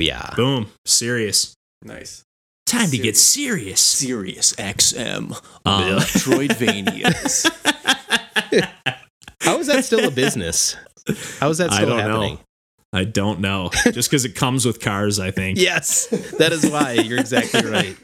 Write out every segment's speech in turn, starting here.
Yeah. Boom. Serious. Nice. Time to get Serious. Sirius. XM. Um, Metroidvanias. How is that still a business? How is that I still don't happening? know. I don't know. Just because it comes with cars, I think. Yes, that is why. You're exactly right.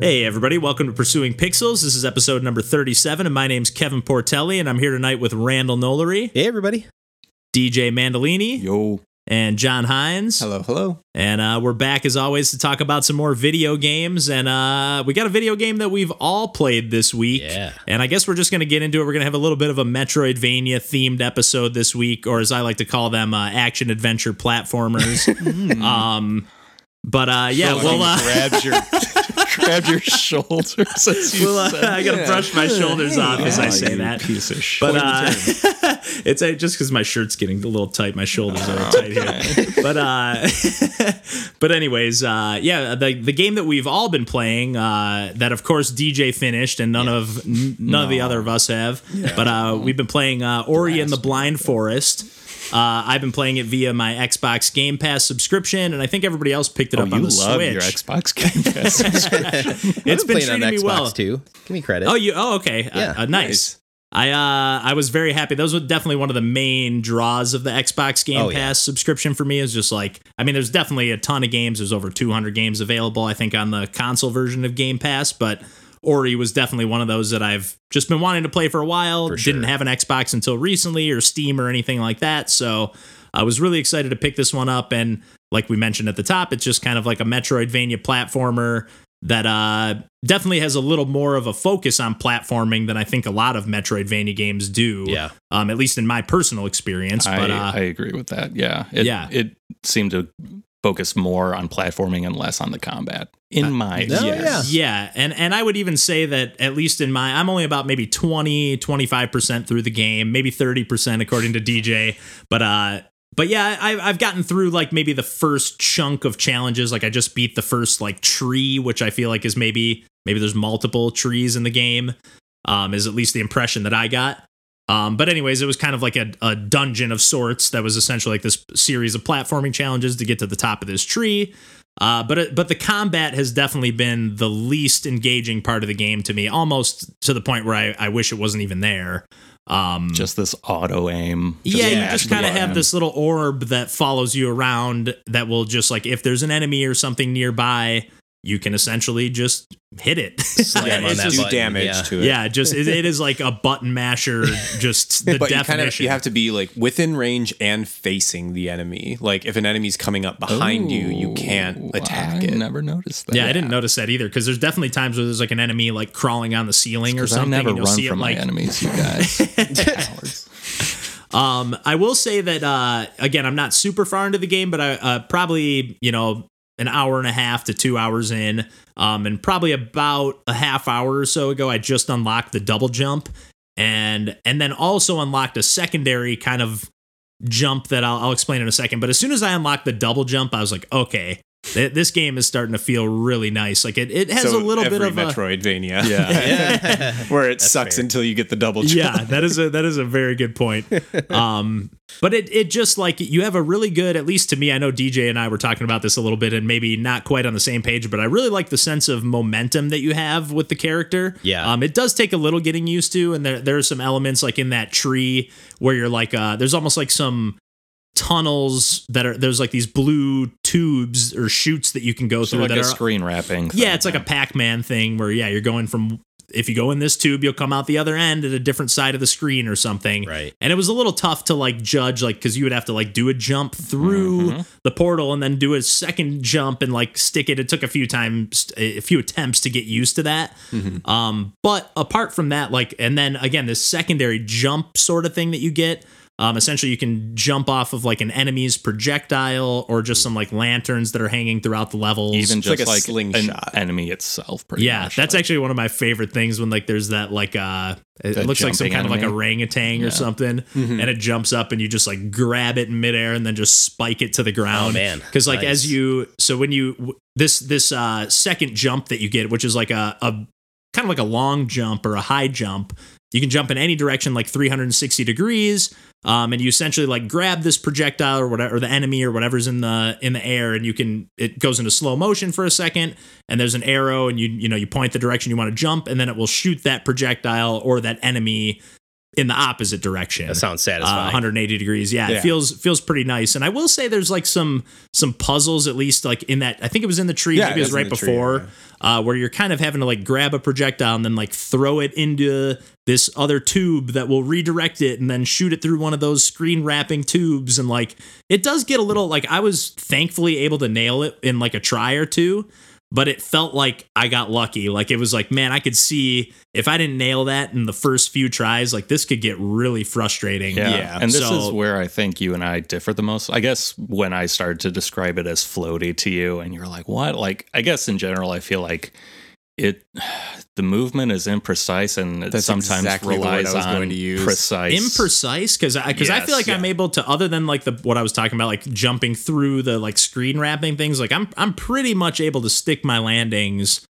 Hey, everybody. Welcome to Pursuing Pixels. This is episode number 37, and my name's Kevin Portelli, and I'm here tonight with Randall Nolery, Hey, everybody. DJ Mandolini, Yo. and John Hines. Hello, hello. And uh, we're back as always to talk about some more video games. And uh, we got a video game that we've all played this week. Yeah. And I guess we're just going to get into it. We're going to have a little bit of a Metroidvania themed episode this week, or as I like to call them, uh, action adventure platformers. um, but uh, yeah, well, uh, grabbed your grabbed your shoulders. As you well, uh, said. I got to brush my shoulders off as I say that. piece of shit. But uh, it's uh, just because my shirt's getting a little tight. My shoulders are Oh, tight here. But uh, but anyways, uh, yeah, the the game that we've all been playing, uh, that of course DJ finished, and none of n- none of the other of us have. But uh, we've been playing uh, Ori and the Blind Forest. Uh, I've been playing it via my Xbox Game Pass subscription, and I think everybody else picked it oh, up you on the Switch. You love your Xbox Game Pass. it's I've been playing on treating me Xbox well. too. Give me credit. Oh, you? Oh, okay. Uh, Yeah, uh, nice. nice. I uh I was very happy. Those were definitely one of the main draws of the Xbox Game Oh, yeah. Pass subscription for me. Is just like I mean, there's definitely a ton of games. There's over 200 games available. I think on the console version of Game Pass, but Ori was definitely one of those that I've just been wanting to play for a while. For sure. Didn't have an Xbox until recently, or Steam, or anything like that. So I was really excited to pick this one up. And like we mentioned at the top, it's just kind of like a Metroidvania platformer that uh, definitely has a little more of a focus on platforming than I think a lot of Metroidvania games do. Yeah. Um, at least in my personal experience. I, but uh, I agree with that. Yeah. It, Yeah. It seemed to focus more on platforming and less on the combat. In my Oh, yes. Yeah, and and I would even say that at least in my I'm only about maybe 20 25% through the game, maybe 30% according to DJ, but uh but yeah, I, I've gotten through like maybe the first chunk of challenges. Like I just beat the first like tree, which I feel like is maybe maybe there's multiple trees in the game. Um, is at least the impression that I got. Um, but anyways, it was kind of like a, a dungeon of sorts that was essentially like this series of platforming challenges to get to the top of this tree. Uh, but it, but the combat has definitely been the least engaging part of the game to me, almost to the point where I, I wish it wasn't even there. Um, Just this auto aim. yeah, you just kind of have this little orb that follows you around that will just like if there's an enemy or something nearby, you can essentially just hit it. Slam Yeah, on it's that just- do button, damage yeah. to it. yeah, just it, it is like a button masher. Just the but you definition. kind of you have to be like within range and facing the enemy. Like if an enemy's coming up behind you, you can't attack I it. never noticed that. yeah, I didn't notice that either because there's definitely times where there's like an enemy like crawling on the ceiling or something. I never and you'll run see it from like enemies, you guys. Um, I will say that uh, again, I'm not super far into the game, but I uh, probably you know an hour and a half to two hours in, um, and probably about a half hour or so ago, I just unlocked the double jump, and and then also unlocked a secondary kind of jump that I'll, I'll explain in a second. But as soon as I unlocked the double jump, I was like, okay. Th- This game is starting to feel really nice. Like it, it has So a little bit every of a Metroidvania, Yeah. where it sucks fair. until you get the double jump. yeah that is a that is a very good point um but it it just like you have a really good at least to me i know dj and i were talking about this a little bit and maybe not quite on the same page but i really like the sense of momentum that you have with the character Yeah. um it does take a little getting used to and there there are some elements like in that tree where you're like uh there's almost like some tunnels that are there's like these blue tubes or chutes that you can go So through like that a are screen wrapping. yeah, it's like a Pac-Man thing where yeah, you're going from if you go in this tube, you'll come out the other end at a different side of the screen or something. Right. And it was a little tough to like judge like cuz you would have to like do a jump through Mm-hmm. the portal and then do a second jump and like stick it. It took a few times a few attempts to get used to that. Mm-hmm. Um but apart from that like and then again this secondary jump sort of thing that you get Um, essentially, you can jump off of like an enemy's projectile or just some like lanterns that are hanging throughout the levels. Even just like a like, slingshot. an enemy itself. Pretty yeah, much, that's like- actually one of my favorite things when like there's that like uh it That looks like some jumping kind of like enemy? orangutan or something Mm-hmm. and it jumps up and you just like grab it in midair and then just spike it to the ground. Oh, man. Because like Nice. as you so when you this this uh second jump that you get, which is like a, a kind of like a long jump or a high jump, you can jump in any direction like 360 degrees. Um, and you essentially like grab this projectile or whatever, or the enemy or whatever's in the in the air, and you can it goes into slow motion for a second, and there's an arrow, and you you know you point the direction you want to jump, and then it will shoot that projectile or that enemy in the opposite direction. That sounds Uh, satisfying. 180 degrees. Yeah, Yeah. it feels feels pretty nice. And I will say there's like some some puzzles at least like in that I think it was in the tree, Yeah, maybe it was it was in right the tree, before, uh, where you're kind of having to like grab a projectile and then like throw it into this other tube that will redirect it and then shoot it through one of those screen wrapping tubes and like it does get a little like I was thankfully able to nail it in like a try or two. But it felt like I got lucky. Like it was like, man, I could see if I didn't nail that in the first few tries, like this could get really frustrating. Yeah. Yeah. And this So- is where I think you and I differ the most. I guess when I started to describe it as floaty to you and you're like, what? Like, I guess in general, I feel like it, the movement is imprecise and it That's sometimes exactly the word relies I was on going to use. precise. imprecise because I because I feel Yes, like I'm able to other than like the what I was talking about like jumping through the like screen wrapping things like I'm I'm pretty much able to stick my landings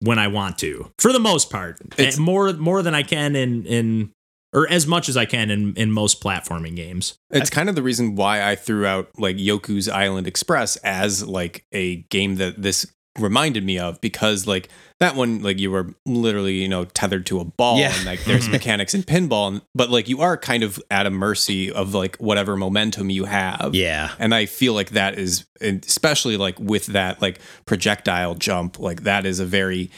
when I want to for the most part It's- Eh, more more than I can in in or as much as I can in in most platforming games. It's kind of the reason why I threw out like Yoku's Island Express as like a game that this reminded me of because like that one like you were literally you know tethered to a ball Yeah. and like there's mechanics in pinball and, but like you are kind of at a mercy of like whatever momentum you have yeah. and I feel like that is, especially like with that like projectile jump, like that is a very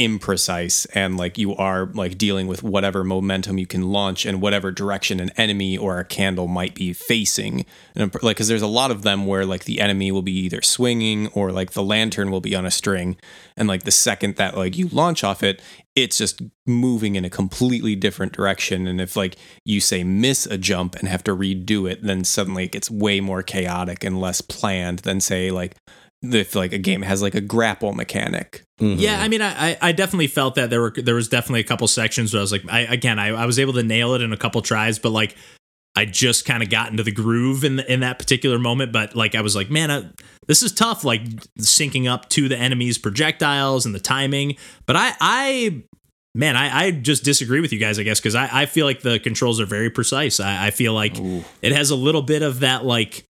imprecise and like you are like dealing with whatever momentum you can launch and whatever direction an enemy or a candle might be facing. And like, because there's a lot of them where like the enemy will be either swinging or like the lantern will be on a string, and like the second that like you launch off it, it's just moving in a completely different direction. And if like you say miss a jump and have to redo it, then suddenly it gets way more chaotic and less planned than say like if like a game has like a grapple mechanic. Mhm. Yeah, I mean, I I- definitely felt that there were there was definitely a couple sections where I was like, I again, I, I was able to nail it in a couple tries, but like I just kind of got into the groove in the, in that particular moment. But like I was like, man, I, this is tough, like syncing up to the enemy's projectiles and the timing. But I I man, I, I just disagree with you guys, I guess, because I, I feel like the controls are very precise. I, I feel like it has a little bit of that like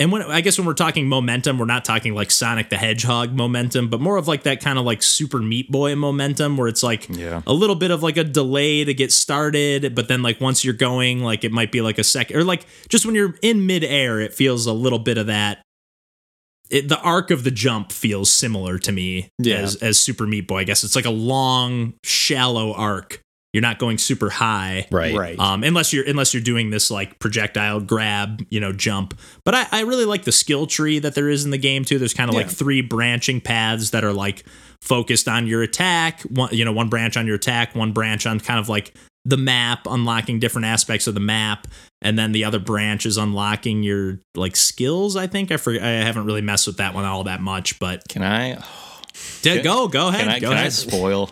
and when I guess when we're talking momentum, we're not talking like Sonic the Hedgehog momentum, but more of like that kind of like Super Meat Boy momentum where it's like Yeah. a little bit of like a delay to get started, but then like once you're going, like it might be like a second or like just when you're in midair, it feels a little bit of that. It, the arc of the jump feels similar to me Yeah. as as Super Meat Boy. I guess it's like a long, shallow arc. You're not going super high, Right. Right. um, unless you're unless you're doing this like projectile grab, you know, jump. But I, I really like the skill tree that there is in the game too. There's kind of like three branching paths that are like focused on your attack. One, you know, one branch on your attack, one branch on kind of like the map, unlocking different aspects of the map, and then the other branch is unlocking your like skills. I think I forget. I haven't really messed with that one all that much, but Can I? yeah, go go ahead. Can I? go Can I spoil?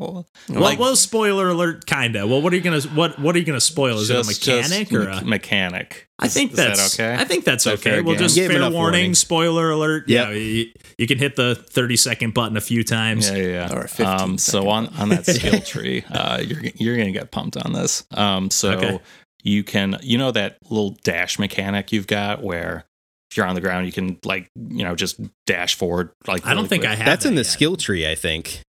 Well, well, well, spoiler alert, kinda. Well, what are you gonna what What are you gonna spoil? Is just- it a mechanic just or me- a? mechanic? I think Is that that's okay? I think that's that okay. fair We'll game? just fair warning, warning. spoiler alert. Yeah, you, you can hit the thirty second button a few times. Yeah, yeah. yeah. Or a 15 um, so on on that skill tree, uh, you're you're gonna get pumped on this. Um, so Okay. you can you know that little dash mechanic you've got where if you're on the ground you can like you know just dash forward like I don't really think quick. I have. That's in the yet. skill tree, I think.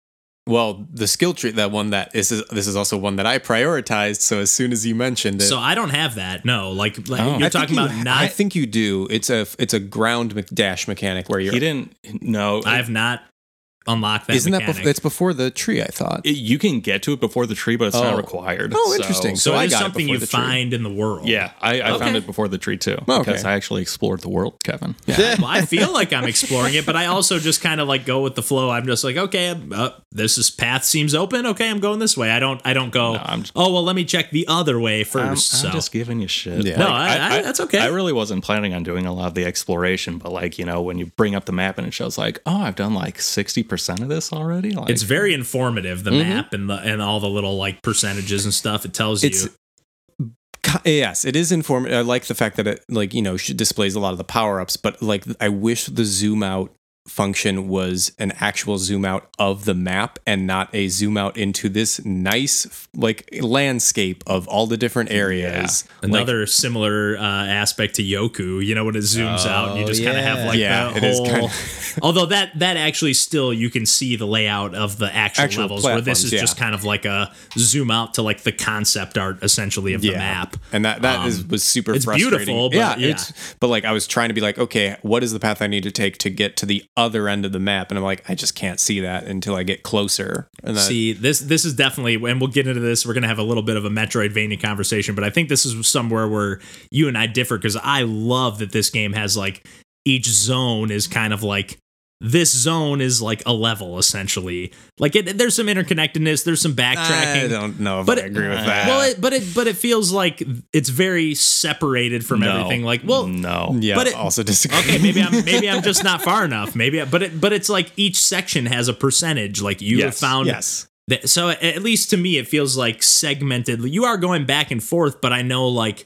Well, the skill tree, that one that this is this is also one that I prioritized. So as soon as you mentioned it, So I don't have that. No, like, like Oh. you're I think talking you- about not. I think you do. It's a it's a ground me- dash mechanic where you're He didn't. No, I have not. Unlock that. Isn't that mechanic. bef- it's before the tree? I thought. It- you can get to it before the tree, but it's not Oh. required. Oh, interesting. so, so I it is got it something before you the tree. find in the world. Yeah, I, I found Okay. it before the tree too Oh, because. I actually explored the world, Kevin. well, I feel like I'm exploring it, but I also just kind of like go with the flow. I'm just like, okay, uh, this is path seems open. Okay, I'm going this way. I don't, I don't go. No, I'm- oh well, let me check the other way 1st I'm, I'm so just giving you shit. Yeah. No, I- I- that's okay. I really wasn't planning on doing a lot of the exploration, but like you know, when you bring up the map and it shows like, oh, I've done like sixty percent of this already. Like, it's very informative. The mm-hmm. map and the and all the little like percentages and stuff. It tells It's- you. Yes, it is informative. I like the fact that it like you know displays a lot of the power ups, but like I wish the zoom out function was an actual zoom out of the map and not a zoom out into this nice like landscape of all the different areas. Like, Another similar uh, aspect to Yoku, you know, when it zooms out and you Oh, just kind of have like Yeah, is whole. kinda- although that that actually still you can see the layout of the actual, Actual levels, where this is yeah. just kind of like a zoom out to like the concept art essentially of the map. and that that is Um, was super it's frustrating. beautiful, but yeah, yeah. it's but like I was trying to be like, okay, what is the path I need to take to get to the other end of the map? And I'm like, I just can't see that until I get closer. And that, See, this this is definitely, and we'll get into this. We're gonna have a little bit of a Metroidvania conversation, but I think this is somewhere where you and I differ because I love that this game has like each zone is kind of like this zone is like a level essentially. Like it, there's some interconnectedness, there's some backtracking. I don't know if But I it- agree with that. well, it, but it but it feels like it's very separated from no, everything. Like, well, no, yeah, but it- also disagree. okay, maybe I'm maybe I'm just not far enough. Maybe, but it but it's like each section has a percentage. Like you have found yes. that- so at least to me, it feels like segmented. You are going back and forth, but I know like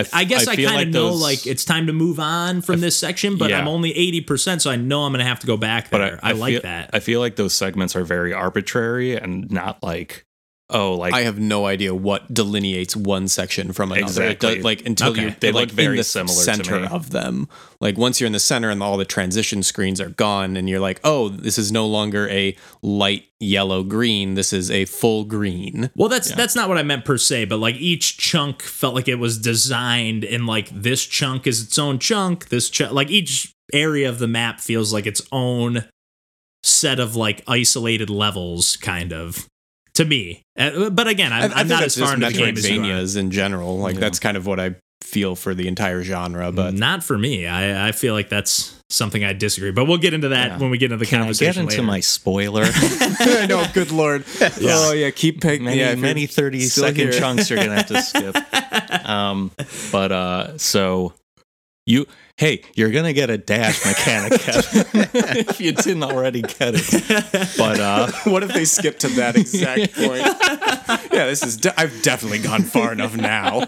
f- I guess I, feel kind of like know those- like it's time to move on from this section, but yeah. I'm only eighty percent, so I know I'm gonna have to go back but there. I, I, like feel, that. I feel like those segments are very arbitrary and not like, oh, like I have no idea what delineates one section from another. It Exactly. does- like until Okay. you're They like look very in the similar to center me. of them. Like once you're in the center and all the transition screens are gone, and you're like, oh, this is no longer a light yellow green. This is a full green. well, that's that's not what I meant per se, but like each chunk felt like it was designed in like this chunk is its own chunk. This ch- like each area of the map feels like its own set of like isolated levels, kind of. To me, Uh, but again, I'm, I, I I'm not as far just into the game as you are. Metroidvanias in general. Like Yeah. that's kind of what I feel for the entire genre. But not for me. I, I feel like that's something I disagree. But we'll get into that Yeah. when we get into the can I conversation get into later. my spoiler? I know, good lord. Oh yeah, keep picking. many yeah, many thirty second here. chunks you're gonna have to skip um but uh so you hey you're gonna get a dash mechanic Kevin, if you didn't already get it but uh what if they skip to that exact point? yeah, this is. De- I've definitely gone far enough now.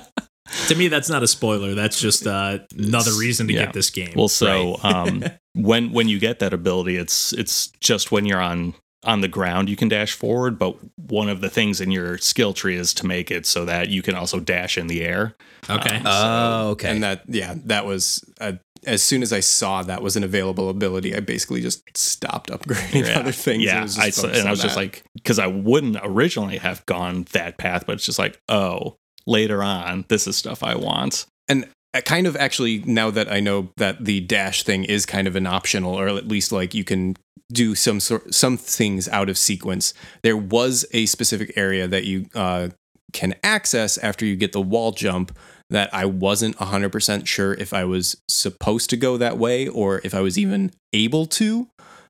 to me, that's not a spoiler. That's just uh, another reason to yeah. get this game. well so um when when you get that ability it's it's just when you're on on the ground you can dash forward but one of the things in your skill tree is to make it so that you can also dash in the air okay. Oh, okay. And that, yeah, that was. Uh, as soon as I saw that was an available ability, I basically just stopped upgrading other things. It Yeah, was I, just s- and I on was just like, because I wouldn't originally have gone that path, but it's just like, oh, later on, this is stuff I want. and I kind of actually now that I know that the dash thing is kind of an optional, or at least like you can do some sort some things out of sequence. There was a specific area that you uh, can access after you get the wall jump that I wasn't 100% sure if I was supposed to go that way or if I was even able to.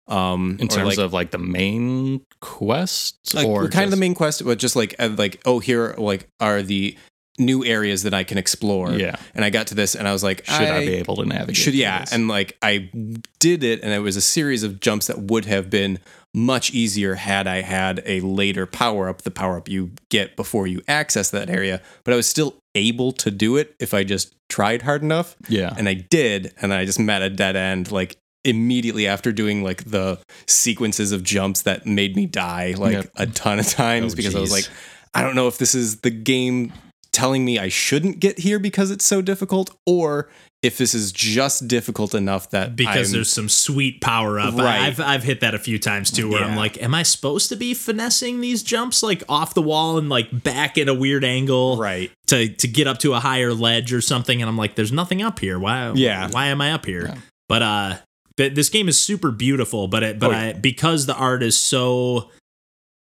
Um, In terms like, of like the main quest, like or kind of the main quest, but just like uh, like oh here like are the new areas that I can explore. Yeah, And I got to this and I was like, should I, be able to navigate? should yeah this? and like i did it and it was a series of jumps that would have been much easier had i had a later power up the power up you get before you access that area but i was still able to do it if i just tried hard enough yeah, and i did and i just met a dead end like immediately after doing like the sequences of jumps that made me die like Yep. a ton of times Oh, because i was like i don't know if this is the game telling me i shouldn't get here because it's so difficult or if this is just difficult enough that because I'm- there's some sweet power up. Right. I've I've hit that a few times too, where I'm like, am I supposed to be finessing these jumps like off the wall and like back at a weird angle right to to get up to a higher ledge or something? And I'm like, there's nothing up here. Why? Yeah. Why am I up here? Yeah. But uh, that this game is super beautiful, but it, but Oh, yeah. I because the art is so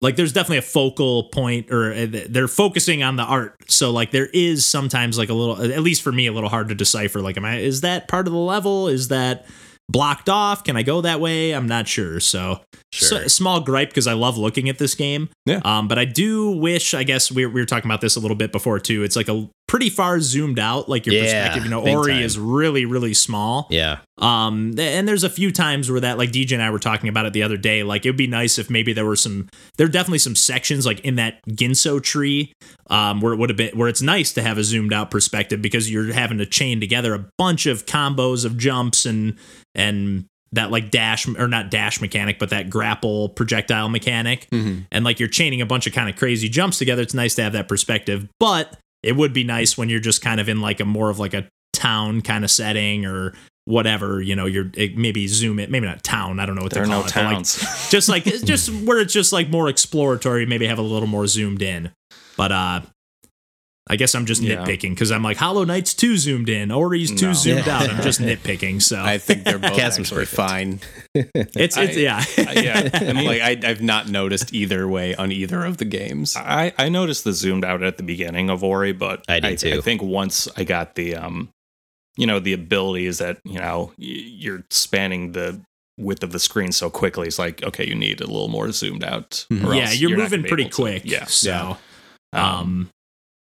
like there's definitely a focal point or uh, they're focusing on the art. So like there is sometimes like a little at least for me a little hard to decipher like am I is that part of the level? Is that blocked off? Can I go that way? I'm not sure. So, Sure. so small gripe because I love looking at this game. Yeah. Um, but I do wish, I guess we we were talking about this a little bit before too. It's like a pretty far zoomed out, like your Yeah, perspective. You know, Ori time. is really, really small. Yeah. Um, and there's a few times where that, like DJ and I were talking about it the other day. Like, it'd be nice if maybe there were some, there are definitely some sections like in that Ginso tree, um, where it would have been, where it's nice to have a zoomed out perspective because you're having to chain together a bunch of combos of jumps and, and, that like dash or not dash mechanic, but that grapple projectile mechanic, Mhm. and like you're chaining a bunch of kind of crazy jumps together. It's nice to have that perspective, but it would be nice when you're just kind of in like a more of like a town kind of setting or whatever you know you're it, maybe zoom it maybe not town i don't know what There are to call no it like, just like just where it's just like more exploratory maybe have a little more zoomed in. But uh i guess i'm just Yeah. nitpicking because i'm like hollow knight's too zoomed in ori's too No. zoomed out i'm just nitpicking so I think they're both Chasm's actually perfect. fine. it's it's I- yeah yeah, I I'm like I, I've not noticed either way on either of the games. I, I noticed the zoomed out at the beginning of Ori, but I did too. I think once I got the um, you know, the abilities that you know you're spanning the width of the screen so quickly. It's like okay, you need a little more zoomed out. Mhm. or yeah else you're, moving pretty able to- quick Yeah. so Yeah. um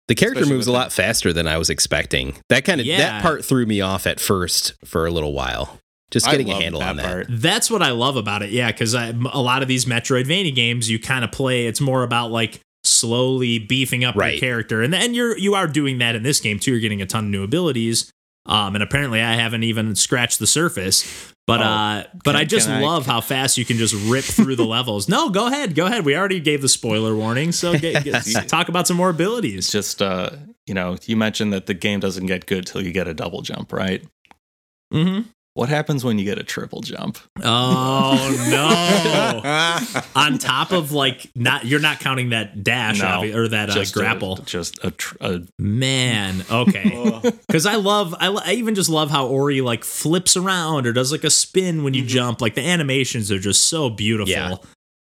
The character Especially moves a lot faster than I was expecting. That kind of Yeah. that part threw me off at first for a little while. Just getting a handle on that. part. That's what I love about it. Yeah, because a lot of these Metroidvania games, you kind of play. It's more about like slowly beefing up Right. your character, and and you're you are doing that in this game too. You're getting a ton of new abilities. Um, and apparently I haven't even scratched the surface. But Oh, uh, but can- I just can I- love how fast you can just rip through the levels. No, go ahead, go ahead. We already gave the spoiler warning, so get, get- talk about some more abilities. just uh, you know, you mentioned that the game doesn't get good till you get a double jump, right? Mm-hmm. What happens when you get a triple jump? Oh no! On top of like not, you're not counting that dash No, obvi- or that uh, Just a- grapple. just a, tr- a Man, okay. Because I love, I, I even just love how Ori like flips around or does like a spin when you jump. Like the animations are just so beautiful. Yeah.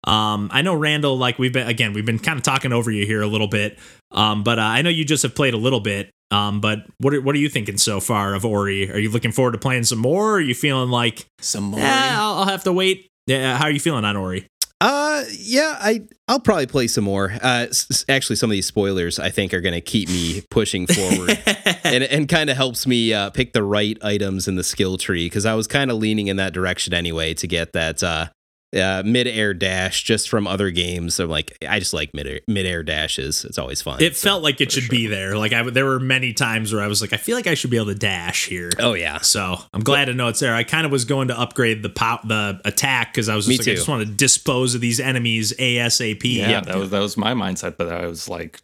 Um, I know Randall, like we've been again, we've been kind of talking over you here a little bit. Um, but uh, I know you just have played a little bit. Um, but what are, what are you thinking so far of Ori? Are you looking forward to playing some more? Or are you feeling like, Some more. yeah, I'll, I'll have to wait? Yeah, how are you feeling on Ori? Uh, yeah, I I'll probably play some more. Uh, s- s- actually, some of these spoilers I think are going to keep me pushing forward, and and kind of helps me uh, pick the right items in the skill tree because I was kind of leaning in that direction anyway to get that uh, uh, mid air dash just from other games. I'm like, I just like mid mid air dashes. It's always fun. It So, felt like it for should be there. Like I, there were many times where I was like, I feel like I should be able to dash here. Oh yeah, So I'm glad to know it's there. I kind of was going to upgrade the pow- the attack because I was just like, I just want to dispose of these enemies asap. yeah, that was that was my mindset, but I was like,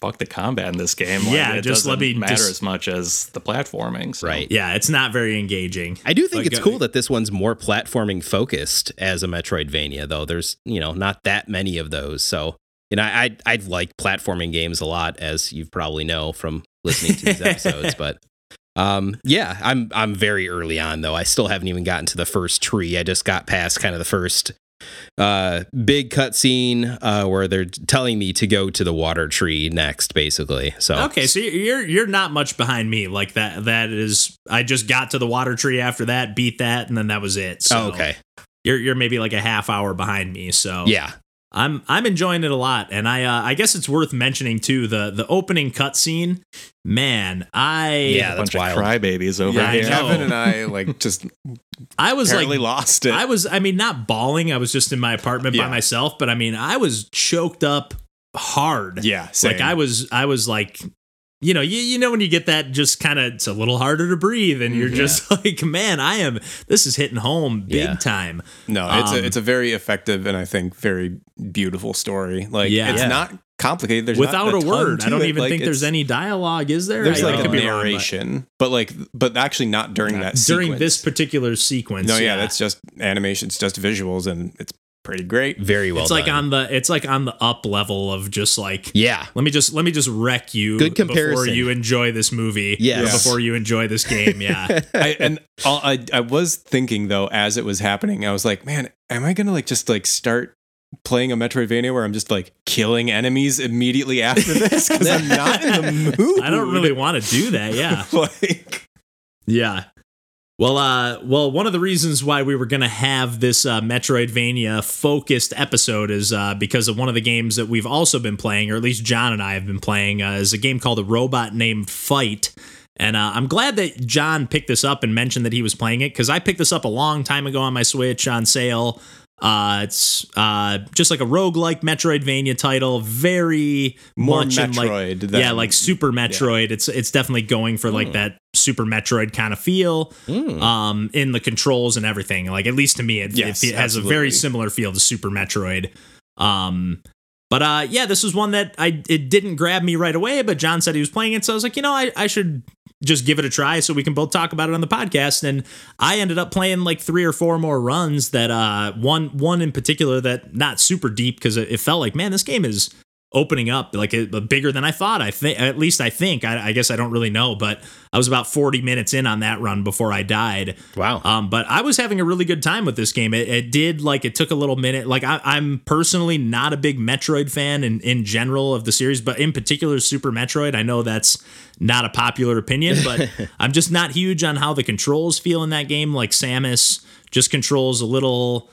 fuck the combat in this game. Like, Yeah, it just let doesn't me matter dis- as much as the platforming. So. right. yeah, it's not very engaging. I do think Like, it's uh, cool that this one's more platforming focused as a Metroidvania, though. There's you know not that many of those, so you know I I like platforming games a lot, as you probably know from listening to these episodes. But um, yeah, I'm I'm very early on though. I still haven't even gotten to the first tree. I just got past kind of the first uh big cutscene uh where they're telling me to go to the water tree next basically so Okay, so you're you're not much behind me. Like that that is I just got to the water tree after that, beat that, and then that was it. So oh, okay You're you're maybe like a half hour behind me. So yeah I'm I'm enjoying it a lot, and I uh, I guess it's worth mentioning too the the opening cutscene. Man, I Yeah, a bunch wild. of crybabies over Yeah, here. Kevin and I like just I was like lost it. I was I mean not bawling. I was just in my apartment by myself, but I mean I was choked up hard. yeah, same. like I was I was like you know, you, you know when you get that just kind of it's a little harder to breathe and you're Mhm. just like, man, I am this is hitting home big Yeah. time. No, it's Um, a it's a very effective and I think very beautiful story. Like Yeah. it's Yeah. not complicated. There's Without not a ton word. I don't it. even Like, think there's any dialogue, is there? There's I- I like a could be wrong, but- narration, but like but actually not during that during sequence. this particular sequence. No, yeah, that's just animation. It's just visuals, and it's pretty great. Very well it's like on the it's like on the up level of just like yeah. let me just let me just wreck you Good before comparison. you enjoy this movie Yes. before you enjoy this game yeah I, and all, I I was thinking though as it was happening, I was like, man, am I gonna like just like start playing a Metroidvania where I'm just like killing enemies immediately after this because I'm not in the mood. I don't really want to do that yeah like. Yeah. Well, uh, well, one of the reasons why we were going to have this uh, Metroidvania focused episode is uh, because of one of the games that we've also been playing, or at least John and I have been playing, uh, is a game called A Robot Named Fight. And uh, I'm glad that John picked this up and mentioned that he was playing it because I picked this up a long time ago on my Switch on sale. Uh, it's uh, just like a roguelike Metroidvania title, very More much in, like, Metroid yeah, like Super Metroid. It's it's definitely going for like that Super Metroid kind of feel Mm. um, in the controls and everything. Like at least to me, it, Yes, it, it has a very similar feel to Super Metroid. Um, but uh, yeah, this was one that I it didn't grab me right away. But John said he was playing it, so I was like, you know, I, I should just give it a try so we can both talk about it on the podcast. And I ended up playing like three or four more runs. That uh, one one in particular that not super deep because it, it felt like man, this game is opening up like it, bigger than I thought. I think at least I think. I, I guess I don't really know, but I was about 40 minutes in on that run before I died. Wow. Um, but I was having a really good time with this game. It, it did like it took a little minute. Like I, I'm personally not a big Metroid fan in, in general of the series, but in particular Super Metroid. I know that's not a popular opinion, but I'm just not huge on how the controls feel in that game. Like Samus just controls a little,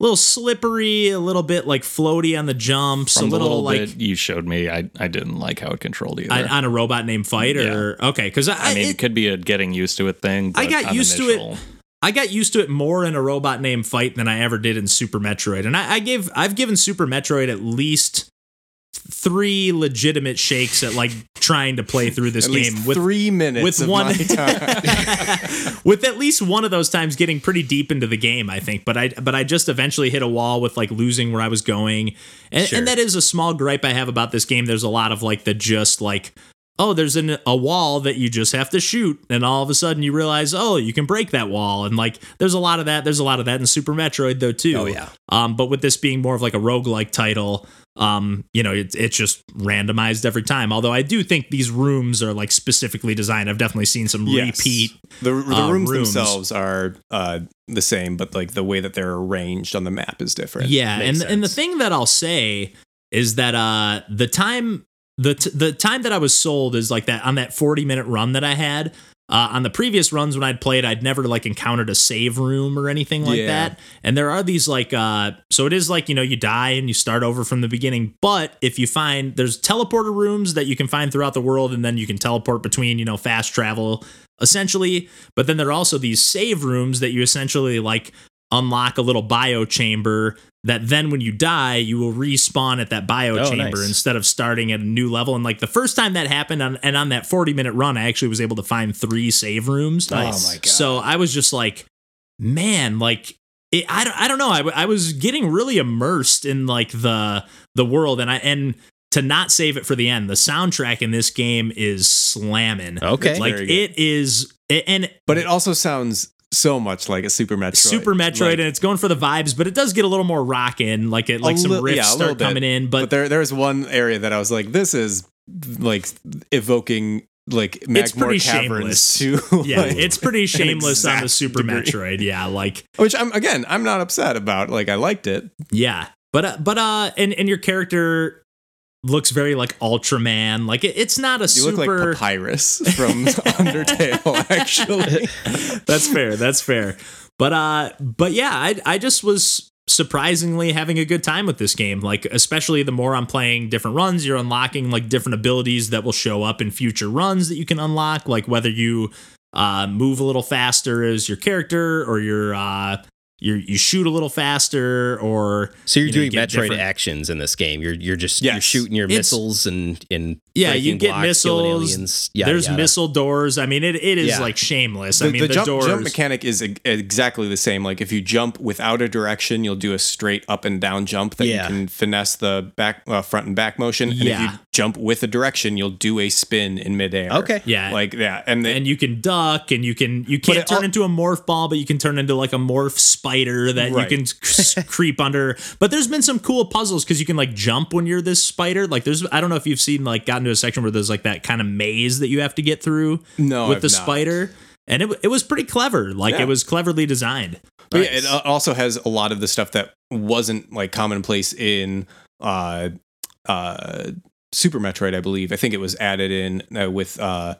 little slippery, a little bit like floaty on the jumps, From a the little, little like. bit you showed me, I, I didn't like how it controlled either. on- on a robot named Fight, or okay, because I, I mean, it- it could be a getting used to it thing. I got used to it. I got used to it more in a robot named Fight than I ever did in Super Metroid, and I, I gave I've given Super Metroid at least three legitimate shakes at like trying to play through this game with three minutes with one with at least one of those times getting pretty deep into the game i think. But i but i just eventually hit a wall with like losing where i was going. And, Sure. and that is a small gripe i have about this game. There's a lot of like the just like oh there's an, a wall that you just have to shoot and all of a sudden you realize oh you can break that wall and like there's a lot of that there's a lot of that in super metroid though too Oh, yeah. um but with this being more of like a roguelike title um you know it, it's just randomized every time although i do think these rooms are like specifically designed i've definitely seen some Yes. repeat The, the uh, rooms, rooms. themselves are uh, the same, but like the way that they're arranged on the map is different. Yeah, Makes and and the thing that I'll say is that uh the time the t- the time that I was sold is like that on that 40 minute run that I had. Uh, on the previous runs when I'd played, I'd never like encountered a save room or anything like Yeah. that. And there are these like uh so it is like, you know, you die and you start over from the beginning, but if you find there's teleporter rooms that you can find throughout the world and then you can teleport between, you know, fast travel essentially, but then there are also these save rooms that you essentially like unlock a little bio chamber that then when you die you will respawn at that bio Oh, chamber nice. instead of starting at a new level and like the first time that happened on, and on that 40 minute run i actually was able to find three save rooms Nice. Oh my god. so i was just like man like it, I, don't- I don't know I, I was getting really immersed in like the the world and i and to not save it for the end the soundtrack in this game is slamming Okay. like it is it, and but it also sounds so much like a Super Metroid. Super Metroid, Like, and it's going for the vibes, but it does get a little more rockin'. Like it, like some li- riffs yeah, start bit. coming in, but, but, there there's one area that I was like, this is like evoking like It's Magmoor pretty Caverns to yeah, like, it's pretty shameless on the Super degree. Metroid. Yeah, like which I'm again I'm not upset about. Like I liked it. yeah, but uh, but uh, and and your character looks very like Ultraman. Like it, it's not a You super. look like Papyrus from Undertale. Actually, that's fair. That's fair. But uh, but yeah, I I just was surprisingly having a good time with this game. Like especially the more I'm playing different runs, you're unlocking like different abilities that will show up in future runs that you can unlock. Like whether you uh move a little faster as your character or you're uh you you shoot a little faster or So you're you know, doing get Metroid different- actions in this game. You're you're just you're shooting your It's- missiles and and yeah, you get blocks, missiles. aliens. Yada, There's yada. missile doors. I mean, it, it is Yeah. like shameless. the, I mean, the the, jump, doors. jump mechanic is e- exactly the same. Like if you jump without a direction, you'll do a straight up and down jump that Yeah. you can finesse the back uh, front and back motion. And if Yeah. you jump with a direction, you'll do a spin in midair. Okay. yeah, like yeah, and, the, and you can duck and you can you can't turn al- into a morph ball but you can turn into like a morph spider that Right. you can c- creep under. But there's been some cool puzzles because you can like jump when you're this spider. Like there's I don't know if you've seen like gotten to a section where there's like that kind of maze that you have to get through No, with I've the not. spider. And it, it was pretty clever. Like Yeah. it was cleverly designed. But yeah, it also has a lot of the stuff that wasn't like commonplace in uh uh Super Metroid, I believe. I think it was added in uh, with uh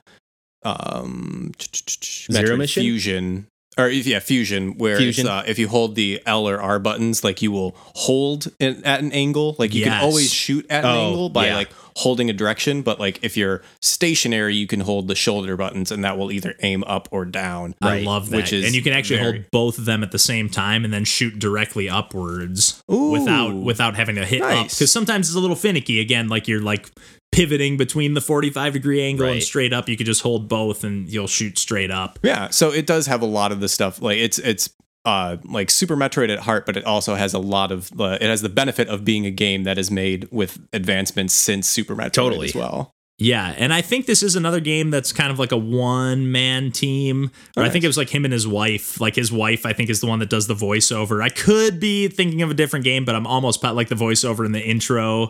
um Zero Metroid Mission? Fusion. Or if- yeah, fusion, where Fusion. Uh, if you hold the L or R buttons, like you will hold in, at an angle. Like you Yes. can always shoot at an Oh, angle by yeah. like holding a direction. But like if you're stationary, you can hold the shoulder buttons, and that will either aim up or down. I Right. love that. Which is and you can actually very- hold both of them at the same time and then shoot directly upwards Ooh. without without having to hit up. Because sometimes it's a little finicky. Again, like you're like pivoting between the 45 degree angle and straight up. You could just hold both and you'll shoot straight up. Yeah, so it does have a lot of the stuff. Like it's it's uh like Super Metroid at heart, but it also has a lot of uh, it has the benefit of being a game that is made with advancements since Super Metroid Totally. as well. Yeah, and I think this is another game that's kind of like a one man team. Or I think it was like him and his wife. Like his wife, I think, is the one that does the voiceover. I could be thinking of a different game, but I'm almost like the voiceover in the intro.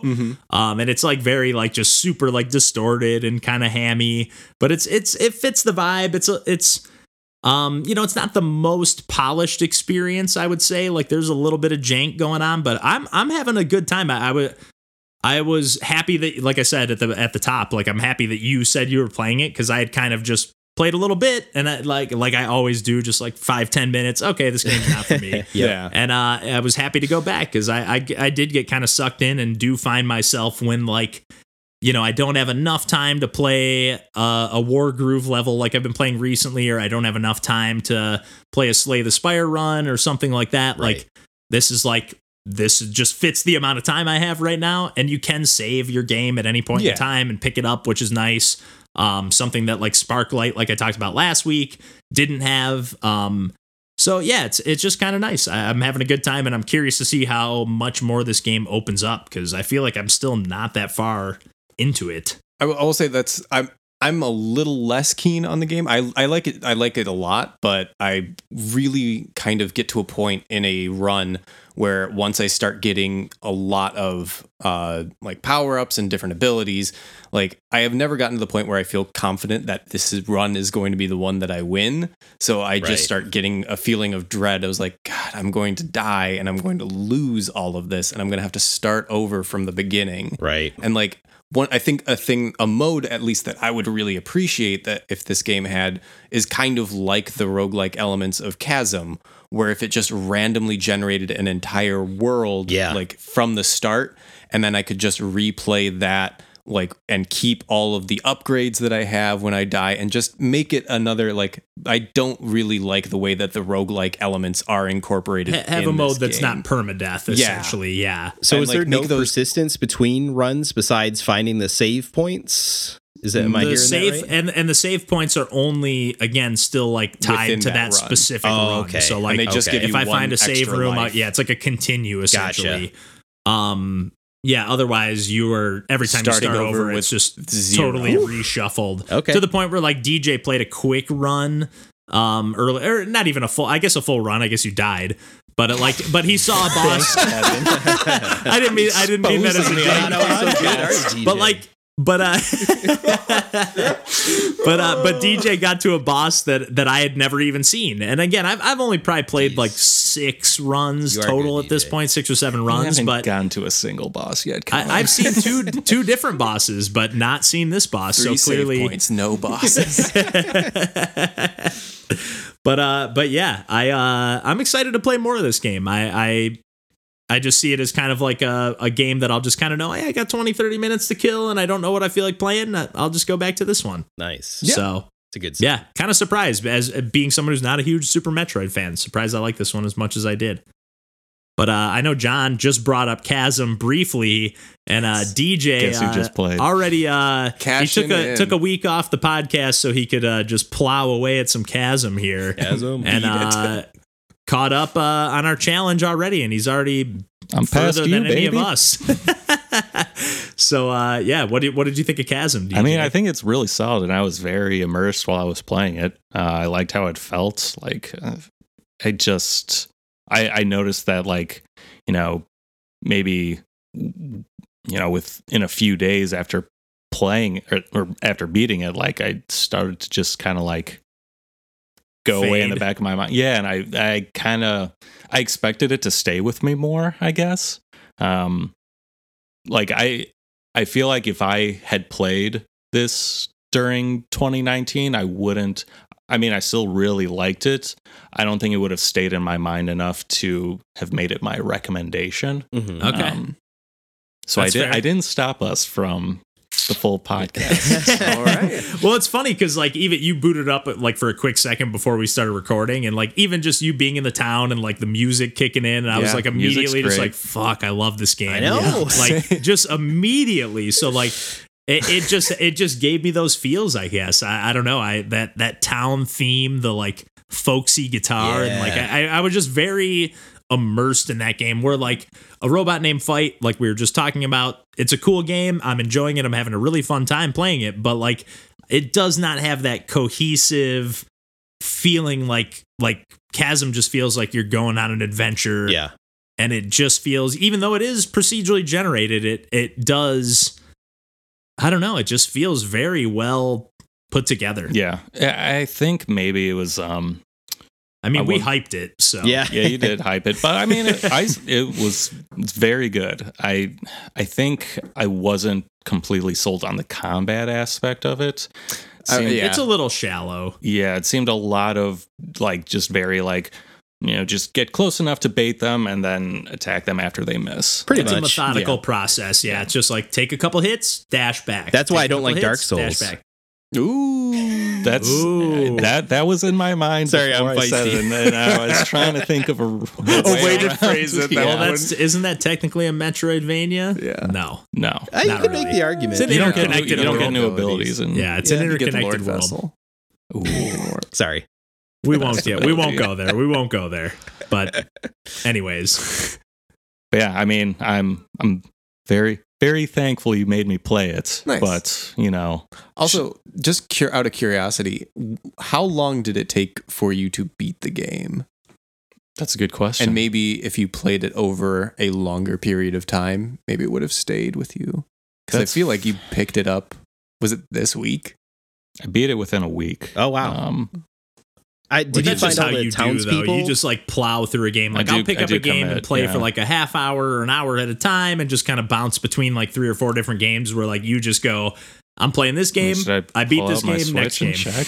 Um, and it's like very like just super like distorted and kind of hammy, but it's it's it fits the vibe. It's a it's um you know it's not the most polished experience I would say. Like there's a little bit of jank going on, but I'm I'm having a good time. I, I would. I was happy that, like I said at the at the top, like I'm happy that you said you were playing it because I had kind of just played a little bit and I, like like I always do, just like five ten minutes. Okay, this game's not for me. Yeah. And uh, I was happy to go back because I, I I did get kind of sucked in and do find myself when like you know I don't have enough time to play uh, a Wargroove level like I've been playing recently, or I don't have enough time to play a Slay the Spire run or something like that. Right. Like this is like this just fits the amount of time I have right now, and you can save your game at any point Yeah. in time and pick it up, which is nice. Um, something that like Sparklite, like I talked about last week, didn't have. Um, so yeah, it's it's just kind of nice. I, I'm having a good time, and I'm curious to see how much more this game opens up because I feel like I'm still not that far into it. I will, I will say that's I'm I'm a little less keen on the game. I I like it I like it a lot, but I really kind of get to a point in a run where once I start getting a lot of uh like power-ups and different abilities, like I have never gotten to the point where I feel confident that this is, run is going to be the one that I win. So I just Right. start getting a feeling of dread. I was like, god, I'm going to die and I'm going to lose all of this and I'm going to have to start over from the beginning. Right. And like one I think a thing a mode at least that I would really appreciate that if this game had is kind of like the roguelike elements of Chasm where if it just randomly generated an entire world Yeah. like from the start and then I could just replay that like and keep all of the upgrades that I have when I die and just make it another like I don't really like the way that the roguelike elements are incorporated Ha- have in a mode this that's game. not permadeath, essentially. Yeah. So And, is like, there no those- persistence between runs besides finding the save points? Is that am I the hearing save that right? and and the save points are only again still like tied Within to that that, run. specific Oh, run. okay. So And like they just Okay. give if I find a save room, uh, life. yeah, it's like a continue Gotcha. essentially. Um, yeah. Otherwise, you are every time Starting you start over over, it's just zero. totally reshuffled. Okay. To the point where like DJ played a quick run, um, early or not even a full. I guess a full run. I guess you died. But it, like, but he saw a boss. I didn't mean I didn't mean that as a Exposing dig. me. So good. All right, DJ. But like, but uh, but uh, but DJ got to a boss that that I had never even seen. And again, I've I've only probably played Jeez. like six runs total at this point, six or seven runs. But gotten to a single boss yet. I, I've seen two two different bosses, but not seen this boss. Three so clearly, points, no bosses. but uh but yeah i uh i'm excited to play more of this game i i i just see it as kind of like a, a game that i'll just kind of know hey i got 20 30 minutes to kill and i don't know what i feel like playing I- i'll just go back to this one nice. so It's a good yeah kind of surprised as uh, being someone who's not a huge super metroid fan surprised i like this one as much as i did but uh, I know John just brought up Chasm briefly, and uh, DJ Guess who uh, just played? already. Uh, he took a in. took a week off the podcast so he could uh, just plow away at some Chasm here Chasm. and uh, caught up uh, on our challenge already, and he's already I'm past further you, than any of us. so uh, yeah, what did what did you think of Chasm? DJ? I mean, I think it's really solid, and I was very immersed while I was playing it. Uh, I liked how it felt. Like, uh, I just, I, I noticed that like you know maybe you know within a few days after playing or, or after beating it, like I started to just kind of like go away in the back of my mind. Yeah, and I I kind of I expected it to stay with me more, I guess. Um like I I feel like if I had played this during 2019, I wouldn't I mean, I still really liked it. I don't think it would have stayed in my mind enough to have made it my recommendation. Mhm. Okay. Um, so That's I did fair. I didn't stop us from the full podcast. All right. well, it's funny because like even you booted up like for a quick second before we started recording, and like even just you being in the town and like the music kicking in, and I was like immediately just like, "Fuck, I love this game." I know. like just immediately. So like. It, it just it just gave me those feels, I guess. I, I don't know. I that that town theme, the like folksy guitar, and like I, I was just very immersed in that game. Where like a robot named Fight, like we were just talking about, it's a cool game. I'm enjoying it. I'm having a really fun time playing it. But like, it does not have that cohesive feeling. Like like Chasm just feels like you're going on an adventure. Yeah. and it just feels, even though it is procedurally generated, it it does. I don't know. It just feels very well put together. yeah. I I think maybe it was um I mean, I we hyped it, so Yeah. yeah, you did hype it, but I mean, it, I it was very good. I I think I wasn't completely sold on the combat aspect of it. Uh, Seemed- yeah. it's a little shallow. yeah, it seemed a lot of like just very like you know just get close enough to bait them and then attack them after they miss. Pretty it's a much. methodical yeah. process. Yeah, it's just like take a couple hits, dash back. That's why I don't couple like Dark hits, Souls. Dash back. Ooh. That's Ooh. that that was in my mind. Sorry, before I'm I said feisty. it, and I was trying to think of a, a way to phrase it that Yeah. Well, one. that's isn't that technically a Metroidvania? Yeah. No. no. Uh, you Not could really. make the argument. It's an You don't get new, you don't get new abilities. abilities, and Yeah, it's Yeah, an you get the Lord interconnected world. Vessel. Ooh. Sorry. We won't. Yeah, we won't go there. We won't go there. But, anyways, But yeah, I mean, I'm I'm very very thankful you made me play it. Nice. But you know, Also, just cur- out of curiosity, how long did it take for you to beat the game? that's a good question. And maybe if you played it over a longer period of time, maybe it would have stayed with you. Because I feel like you picked it up. Was it this week? I beat it within a week. Oh wow. Um, I did you that's find just how the you do townspeople? though. You just like plow through a game. Like do- I'll pick I up a game and play yeah. for like a half hour or an hour at a time, and just kind of bounce between like three or four different games. Where like you just go, I'm playing this game. should I beat this game, next game. check?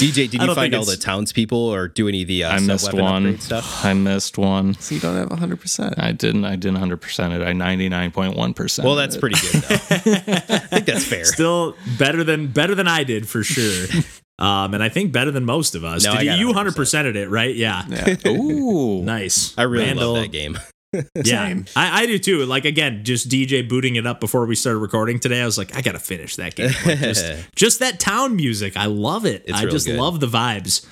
DJ, did you find all the it's- townspeople or do any of the uh, I missed one. stuff? I missed one. So you don't have 100%. I didn't. I didn't hundred percent it. I ninety nine point one percent. Well, that's pretty good. Though. I think that's fair. Still better than better than I did for sure. Um, and I think better than most of us. No, did you, 100%. 100%ed it, right? Yeah. Yeah. Ooh, Nice. I really Randall, love that game. Yeah, Same. I, I do too. Like again, just DJ booting it up before we started recording today. I was like, I gotta finish that game. Like, just, just that town music, I love it. It's I just good. love the vibes.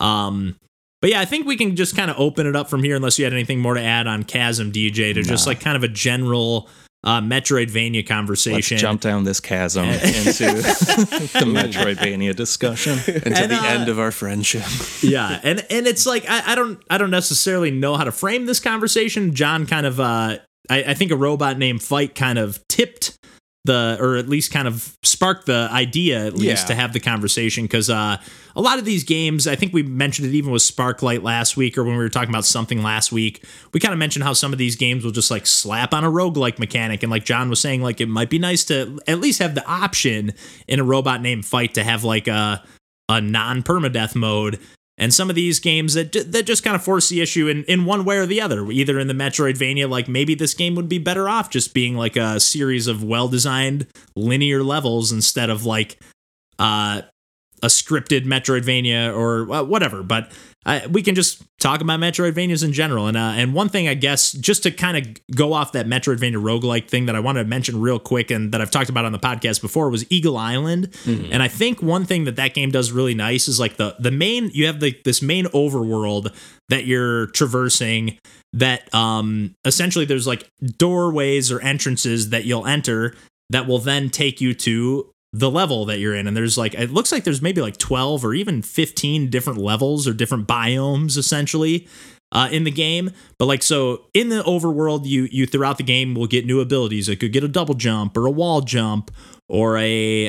Um, but yeah, I think we can just kind of open it up from here, unless you had anything more to add on Chasm DJ to just like kind of a general uh, Metroidvania let's conversation. jump down this chasm into the Metroidvania discussion. Until And, the uh, end of our friendship. yeah and and it's like I, I don't i don't necessarily know how to frame this conversation john kind of uh I, I think a robot named fight kind of tipped the or at least kind of spark the idea at least Yeah. to have the conversation because uh a lot of these games i think we mentioned it even with Sparklite last week or when we were talking about something last week we kind of mentioned how some of these games will just like slap on a roguelike mechanic and like john was saying like it might be nice to at least have the option in a robot named fight to have like a a non permadeath mode. And some of these games that that just kind of force the issue in, in one way or the other. Either in the Metroidvania, like maybe this game would be better off just being like a series of well designed linear levels instead of like uh, a scripted Metroidvania or uh, whatever. But uh, we can just talk about Metroidvanias in general. And uh, and one thing I guess just to kind of go off that Metroidvania roguelike thing that I want to mention real quick and that I've talked about on the podcast before was Eagle Island. And I think one thing that that game does really nice is like the the main you have the this main overworld that you're traversing that um essentially there's like doorways or entrances that you'll enter that will then take you to the level that you're in and there's like it looks like there's maybe like 12 or even 15 different levels or different biomes essentially uh, in the game. But like so in the overworld you you throughout the game will get new abilities. It could get a double jump or a wall jump or a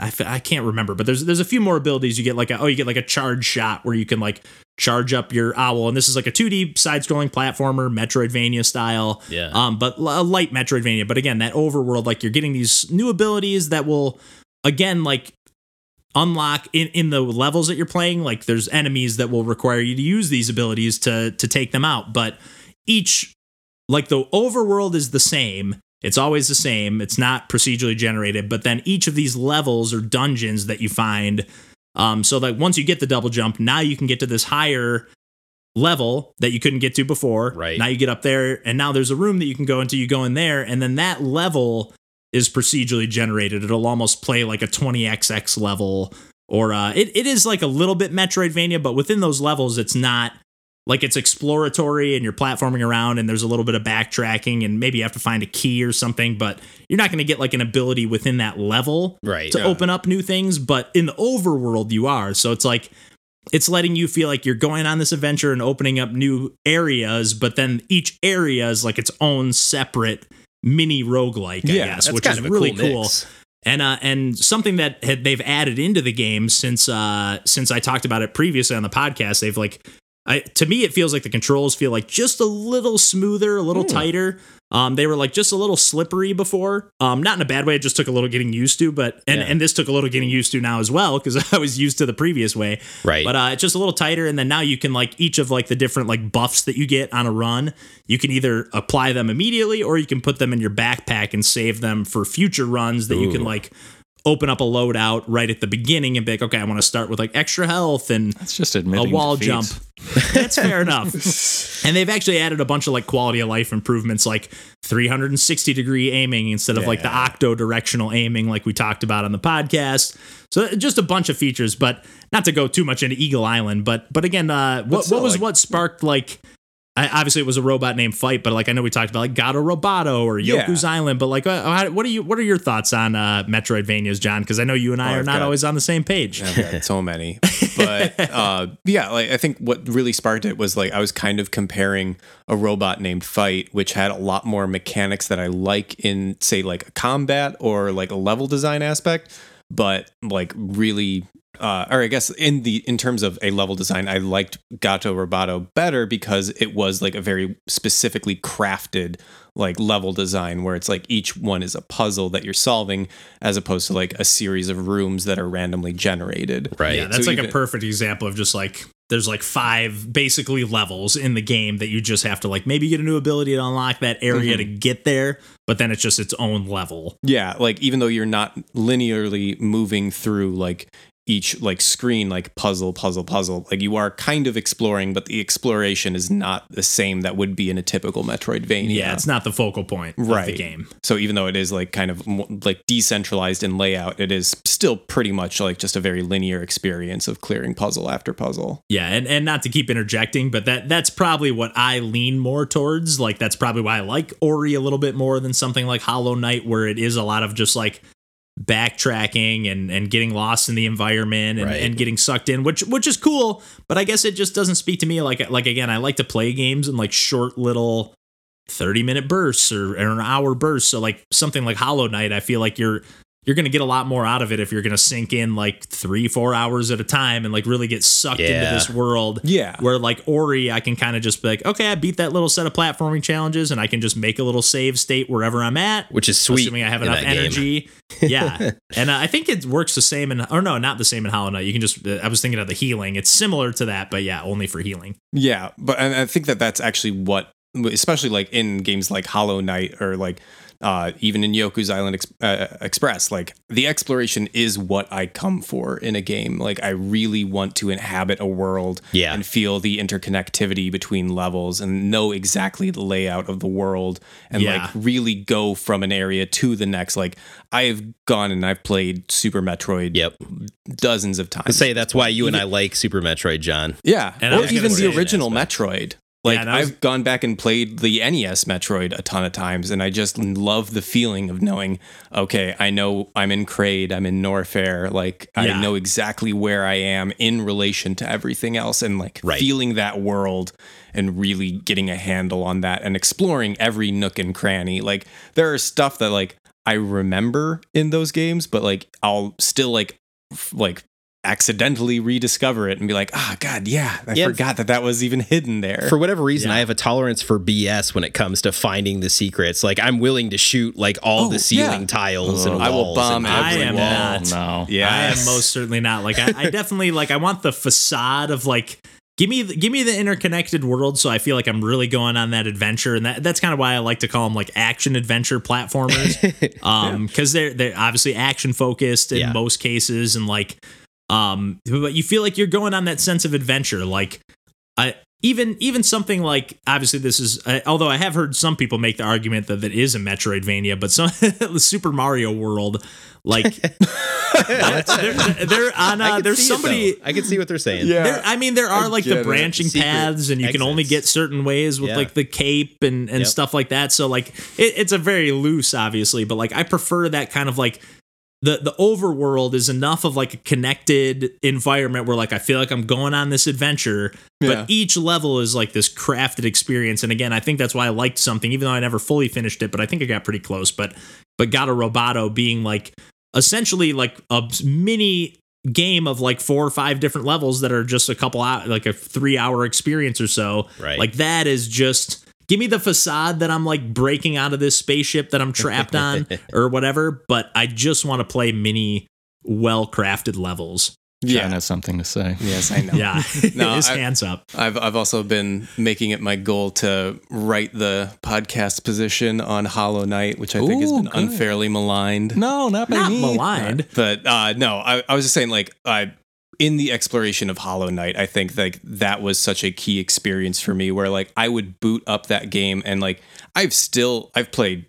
I, I can't remember but there's there's a few more abilities. You get like a, oh you get like a charge shot where you can like charge up your owl. And this is like a 2d side-scrolling platformer metroidvania style. Yeah. um but a light metroidvania. But again that overworld like you're getting these new abilities that will again like unlock in, in the levels that you're playing. Like there's enemies that will require you to use these abilities to to take them out. But each like the overworld is the same it's always the same it's not procedurally generated but then each of these levels or dungeons that you find um so like once you get the double jump now you can get to this higher level that you couldn't get to before Right. now you get up there and now there's a room that you can go into you go in there and then that level is procedurally generated. It'll almost play like a 20xx level, or uh, it, it is like a little bit Metroidvania, but within those levels, it's not like it's exploratory and you're platforming around and there's a little bit of backtracking and maybe you have to find a key or something, but you're not going to get like an ability within that level Right. to open up new things. But in the overworld, you are. So it's like, it's letting you feel like you're going on this adventure and opening up new areas, but then each area is like its own separate mini roguelike, I Yeah, guess, which is really cool, cool. And uh, and something that had, they've added into the game since uh since I talked about it previously on the podcast, they've like I, to me, it feels like the controls feel like just a little smoother, a little tighter. Um, they were like just a little slippery before. Um, not in a bad way. It just took a little getting used to, but and Yeah. and this took a little getting used to now as well because I was used to the previous way. Right. But uh, it's just a little tighter, and then now you can like each of like the different like buffs that you get on a run. You can either apply them immediately, or you can put them in your backpack and save them for future runs that you can like open up a loadout right at the beginning and be like, okay, I want to start with like extra health and That's just admitting a wall defeat. jump. That's fair enough. And they've actually added a bunch of like quality of life improvements, like 360 degree aiming instead of like the octo directional aiming, like we talked about on the podcast. So just a bunch of features, but not to go too much into Eagle Island. But but again, uh, what what was like- what sparked like? I, obviously, it was a robot named Fight, but like I know we talked about like Gato Roboto or Yeah. Yoku's Island, but like, uh, how, what are you? What are your thoughts on uh, Metroidvanias, John? Because I know you and I Oh, are I've not got- always on the same page. So many. But uh, yeah, like I think what really sparked it was like I was kind of comparing a robot named Fight, which had a lot more mechanics that I like in say like a combat or like a level design aspect, but like really uh, or I guess in the in terms of a level design, I liked Gato Roboto better because it was like a very specifically crafted like level design where it's like each one is a puzzle that you're solving as opposed to like a series of rooms that are randomly generated. Right. Yeah, that's So like a perfect example of just like there's like five basically levels in the game that you just have to like maybe get a new ability to unlock that area mm-hmm. to get there, but then it's just its own level. Yeah, like even though you're not linearly moving through like each like screen like puzzle puzzle puzzle like you are kind of exploring but the exploration is not the same that would be in a typical metroidvania Yeah, it's not the focal point of the Right. game. so even though it is like kind of like decentralized in layout it is still pretty much like just a very linear experience of clearing puzzle after puzzle Yeah, and, and not to keep interjecting, but that that's probably what I lean more towards. Like that's probably why I like Ori a little bit more than something like Hollow Knight, where it is a lot of just like backtracking and and getting lost in the environment and, Right. and getting sucked in, which which is cool. But I guess it just doesn't speak to me. Like like again, I like to play games in like short little. 30 minute bursts or, or an hour bursts so like something like hollow knight i feel like you're you're gonna get a lot more out of it if you're gonna sink in like three four hours at a time and like really get sucked into this world yeah. where like ori i can kind of just be like okay i beat that little set of platforming challenges and i can just make a little save state wherever i'm at Which is sweet. assuming i have enough energy. Yeah. And uh, i think it works the same in or no not the same in hollow knight. You can just uh, i was thinking of the healing. It's similar to that but yeah only for healing. Yeah, but and I think that that's actually what, especially like in games like Hollow Knight or like uh, even in Yoku's Island Ex- uh, Express, like the exploration is what I come for in a game. Like I really want to inhabit a world Yeah. and feel the interconnectivity between levels and know exactly the layout of the world and Yeah. like really go from an area to the next. Like I've gone and I've played Super Metroid Yep. dozens of times. I say that's why you and I like Super Metroid, John. yeah, And or even the original Metroid. Like Yeah, was- I've gone back and played the NES Metroid a ton of times, and I just love the feeling of knowing, okay, I know I'm in Kraid, I'm in Norfair, like Yeah. I know exactly where I am in relation to everything else, and like Right. feeling that world and really getting a handle on that and exploring every nook and cranny. Like there are stuff that like I remember in those games, but like I'll still like f- like accidentally rediscover it and be like, ah, God, yeah, I Yeah. forgot that that was even hidden there. For whatever reason, Yeah. I have a tolerance for BS when it comes to finding the secrets. Like I'm willing to shoot like all Oh, the ceiling yeah. tiles and Oh. walls. I will bomb and I am wall. not. No. Yeah, I am most certainly not. Like I, I definitely like I want the facade of like give me the, give me the interconnected world so I feel like I'm really going on that adventure and that that's kind of why I like to call them like action adventure platformers. um cuz they're they're obviously action focused in Yeah. most cases and like um but you feel like you're going on that sense of adventure like I even even something like obviously this is uh, although I have heard some people make the argument that that is a Metroidvania, but some the Super Mario World like they're, they're on uh, there's see it, somebody. I can see what they're saying. Yeah. there, I mean, there are I like the branching Secret paths, and you can only get certain ways with Yeah. like the cape and and Yep. stuff like that. So like, it, it's a very loose, obviously, but like I prefer that kind of like the the overworld is enough of like a connected environment where like I feel like I'm going on this adventure, but Yeah. each level is like this crafted experience. And again, I think that's why I liked something, even though I never fully finished it, but I think I got pretty close. But but Gato Roboto being like essentially like a mini game of like four or five different levels that are just a couple out like a three hour experience or so Right. like that is just give me the facade that i'm like breaking out of this spaceship that i'm trapped on or whatever but i just want to play mini well crafted levels John yeah. has something to say. Yes, I know. yeah No, his I- hands up I've I've also been making it my goal to write the podcast position on Hollow Knight, which I think has been good. unfairly maligned. No, not by not me. maligned But uh, no, I, I was just saying, like, I in the exploration of Hollow Knight, I think like that was such a key experience for me, where like I would boot up that game and like I've still I've played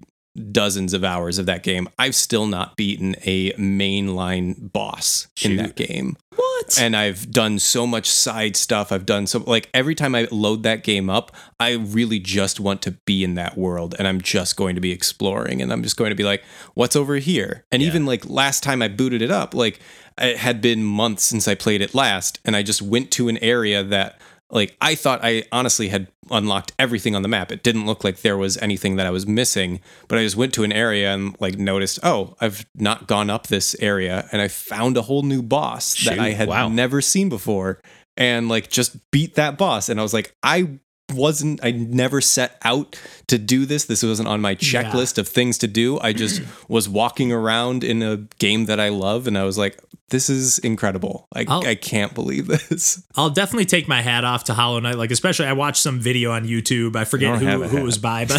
dozens of hours of that game. I've still not beaten a mainline boss in that game. what And I've done so much side stuff. I've done so like every time I load that game up, I really just want to be in that world and I'm just going to be exploring and I'm just going to be like, what's over here? And Yeah. even like last time I booted it up, like it had been months since I played it last and I just went to an area that like I thought I honestly had unlocked everything on the map. It didn't look like there was anything that I was missing, but I just went to an area and like noticed, oh, I've not gone up this area and I found a whole new boss that I had wow. never seen before and like just beat that boss and I was like, I wasn't I never set out to do this. This wasn't on my Yeah. checklist of things to do. I just was walking around in a game that I love and I was like, this is incredible. I, I'll- I can't believe this. I'll definitely take my hat off to Hollow Knight. Like, especially I watched some video on YouTube. I forget who, who was by, but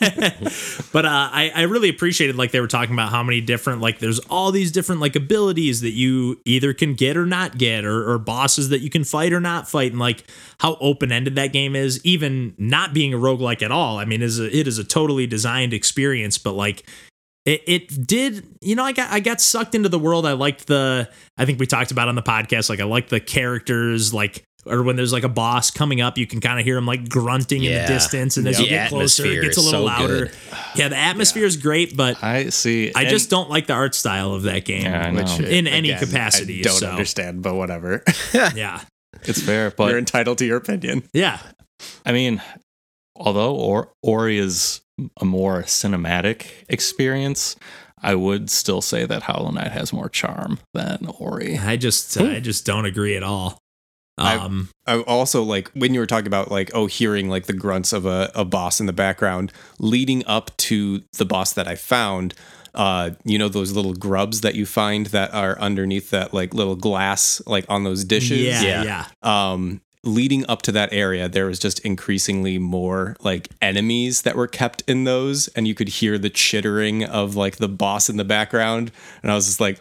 but uh, I I really appreciated like they were talking about how many different like there's all these different like abilities that you either can get or not get, or or bosses that you can fight or not fight, and like how open ended that game is. Even not being a roguelike at all. I mean, is a, it is a totally designed experience, but like it, it did you know i got i got sucked into the world i liked the i think we talked about on the podcast like i like the characters like or when there's like a boss coming up you can kind of hear him like grunting in the distance and as The you get closer it gets a little so louder good. yeah the atmosphere is great but I see. i and- just don't like the art style of that game Yeah, I know. Which, in any capacity I don't so understand, but whatever. yeah it's fair, You're entitled to your opinion. yeah I mean, although or- Ori is a more cinematic experience, I would still say that Hollow Knight has more charm than Ori. i just i just don't agree at all I- um I also like when you were talking about like oh hearing like the grunts of a, a boss in the background leading up to the boss that I found uh you know those little grubs that you find that are underneath that like little glass like on those dishes yeah Yeah. yeah um leading up to that area there was just increasingly more like enemies that were kept in those and you could hear the chittering of like the boss in the background and i was just like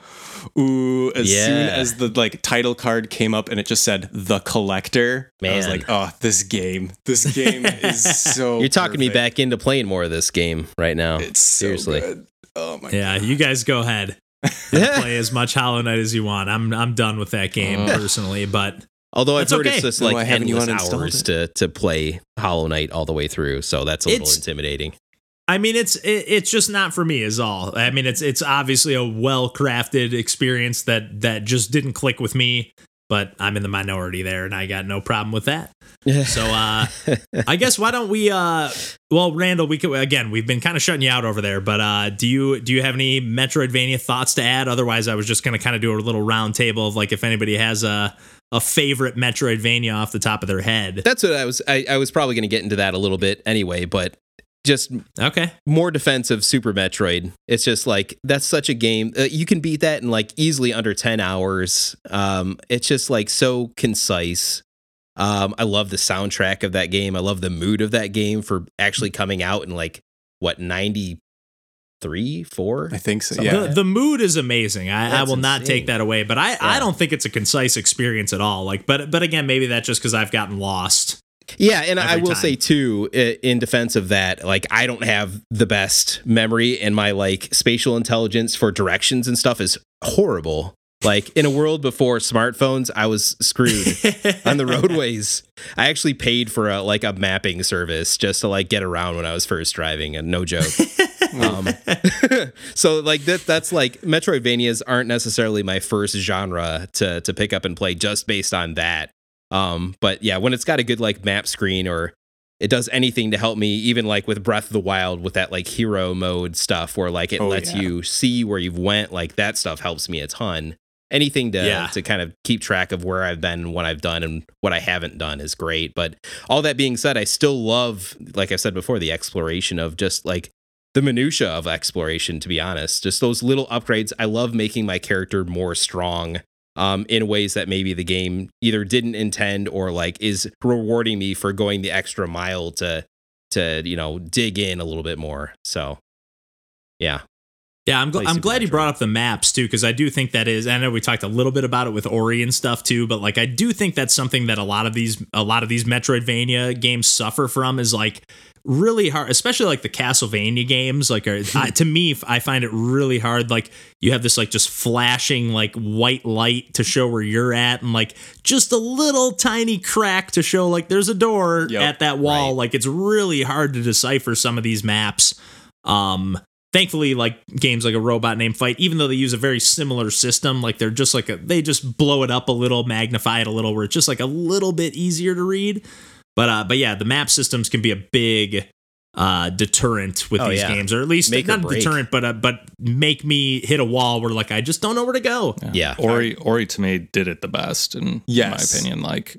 ooh as soon as the like title card came up and it just said the collector i was like oh this game this game is so You're talking me back into playing more of this game right now. it's so Seriously. good. oh my yeah you guys go ahead play as much Hollow Knight as you want. I'm I'm done with that game Uh. personally, but Although I've heard okay. it's just like why haven't endless hours it? to to play Hollow Knight all the way through, so that's a little It's- intimidating. I mean, it's it, it's just not for me, is all. I mean, it's it's obviously a well crafted experience that that just didn't click with me. But I'm in the minority there, and I got no problem with that. So, uh, I guess why don't we? Uh, well, Randall, we could again. We've been kind of shutting you out over there, but uh, do you do you have any Metroidvania thoughts to add? Otherwise, I was just gonna kind of do a little round table of like if anybody has a a favorite Metroidvania off the top of their head. That's what I was. I, I was probably going to get into that a little bit anyway, but just Okay, more defensive Super Metroid. It's just like that's such a game. Uh, you can beat that in like easily under ten hours. Um, it's just like so concise. Um, I love the soundtrack of that game. I love the mood of that game for actually coming out in like what ninety three, four. I think so. Yeah. the, the mood is amazing. I, I That's will not insane. take that away, but I, I don't think it's a concise experience at all. Like, but but again, maybe that's just because I've gotten lost. Yeah, and I will time. say too, in defense of that, like I don't have the best memory, and my like spatial intelligence for directions and stuff is horrible. Like in a world before smartphones, I was screwed on the roadways. I actually paid for a like a mapping service just to like get around when I was first driving, and no joke. um, so like that that's like Metroidvanias aren't necessarily my first genre to to pick up and play just based on that. Um, but yeah, when it's got a good like map screen or it does anything to help me, even like with Breath of the Wild with that like hero mode stuff where like it Oh, lets yeah. you see where you've went, like that stuff helps me a ton. Anything to Yeah. to kind of keep track of where I've been, what I've done, and what I haven't done is great. But all that being said, I still love, like I said before, the exploration of just like the minutia of exploration. To be honest, just those little upgrades. I love making my character more strong um, in ways that maybe the game either didn't intend or like is rewarding me for going the extra mile to to you know dig in a little bit more. So yeah, Yeah, I'm, gl- I'm glad you brought up the maps too, because I do think that is. I know we talked a little bit about it with Ori and stuff too, but like I do think that's something that a lot of these a lot of these Metroidvania games suffer from is like really hard, especially like the Castlevania games. Like are, I, to me, I find it really hard. Like you have this like just flashing like white light to show where you're at, and like just a little tiny crack to show like there's a door Yep, at that wall. right. Like it's really hard to decipher some of these maps. Um, thankfully like games like a robot name fight even though they use a very similar system like they're just like a, they just blow it up a little magnify it a little where it's just like a little bit easier to read but uh but yeah the map systems can be a big uh deterrent with Oh, these yeah. games or at least Make not a deterrent but uh, but make me hit a wall where like i just don't know where to go Yeah. Ori Ori to me did it the best in Yes. my opinion. Like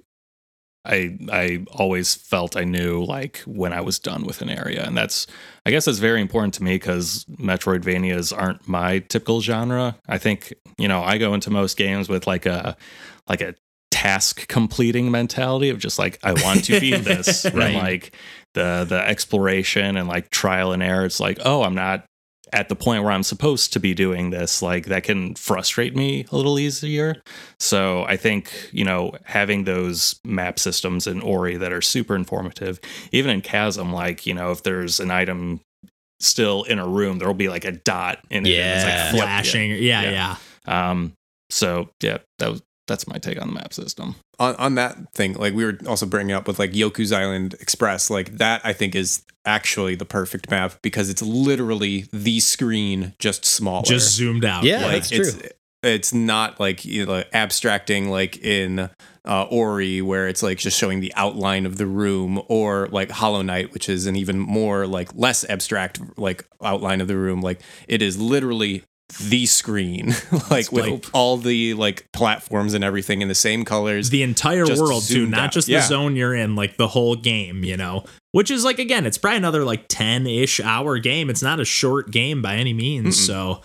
I I always felt I knew like when I was done with an area, and that's I guess that's very important to me because Metroidvanias aren't my typical genre. I think you know I go into most games with like a like a task completing mentality of just like I want to beat this, Right. and like the the exploration and like trial and error. It's like oh I'm not at the point where I'm supposed to be doing this, like that can frustrate me a little easier. So I think, you know, having those map systems in Ori that are super informative, even in Chasm, like, you know, if there's an item still in a room, there'll be like a dot in it. and Yeah. It's like flip- flashing yeah yeah, Yeah. Um, so yeah, that was that's my take on the map system. on, on that thing, like we were also bringing up with like Yoku's Island Express, like that I think is actually the perfect map because it's literally the screen just smaller. just zoomed out Yeah, like that's it's true. it's not like you know abstracting like in uh, Ori where it's like just showing the outline of the room or like Hollow Knight which is an even more like less abstract like outline of the room like it is literally the screen like with dope. all the like platforms and everything in the same colors the entire world too, not out. just Yeah. the zone you're in, like the whole game, you know. Which is like again, it's probably another like 10-ish hour game. It's not a short game by any means. Mm-mm. So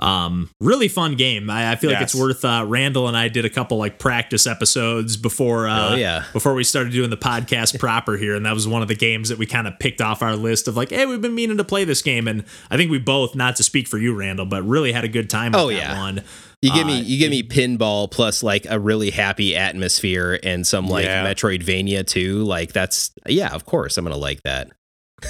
um really fun game. I, I feel like it's worth uh Randall and I did a couple like practice episodes before uh Oh, yeah. before we started doing the podcast proper here and that was one of the games that we kind of picked off our list of like hey we've been meaning to play this game and I think we both not to speak for you Randall but really had a good time with Oh, that yeah. one. You give me Uh, you give me pinball plus like a really happy atmosphere and some like Yeah. Metroidvania too. Like that's yeah, of course I'm gonna like that.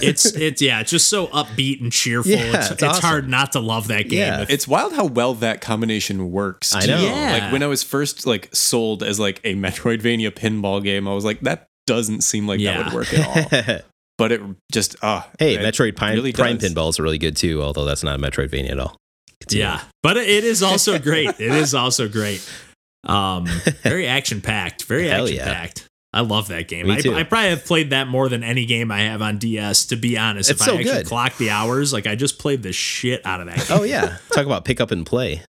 It's it's yeah, it's just so upbeat and cheerful. Yeah, it's it's it's awesome. hard not to love that game. Yeah. It's wild how well that combination works. I too. know. Yeah. Like when I was first like sold as like a Metroidvania pinball game, I was like, that doesn't seem like Yeah. that would work at all. but it just ah hey, Metroid Prime, really Prime does. Pinball is really good too, although that's not a Metroidvania at all. Continue. yeah, but it is also great. It is also great. Um, very action packed. Very Hell action yeah. packed. I love that game. Me I. I probably have played that more than any game I have on DS. To be honest, It's if so I actually good. clock the hours, like I just played the shit out of that. Game. Oh yeah, talk about pick up and play.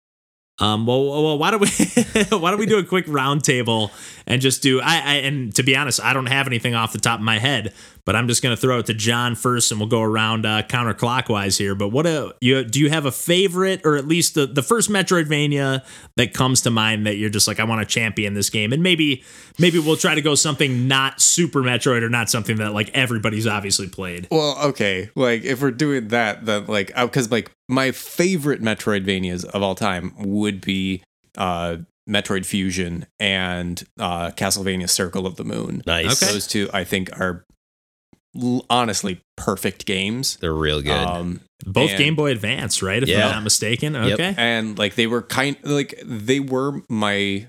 Um, well, well, why don't we why don't we do a quick roundtable and just do I, I and to be honest, I don't have anything off the top of my head, but I'm just gonna throw it to John first, and we'll go around uh, counterclockwise here. But what a you do you have a favorite, or at least the the first Metroidvania that comes to mind that you're just like I want to champion this game, and maybe maybe we'll try to go something not Super Metroid or not something that like everybody's obviously played. Well, okay. Like if we're doing that, then like because like my favorite Metroidvanias of all time would be uh Metroid Fusion and uh Castlevania Circle of the Moon. Nice. Okay. Those two I think are l- honestly perfect games. They're real good. Um Both And- Game Boy Advance, right? If Yeah. I'm not mistaken. Yep. Okay. and like they were kind like they were my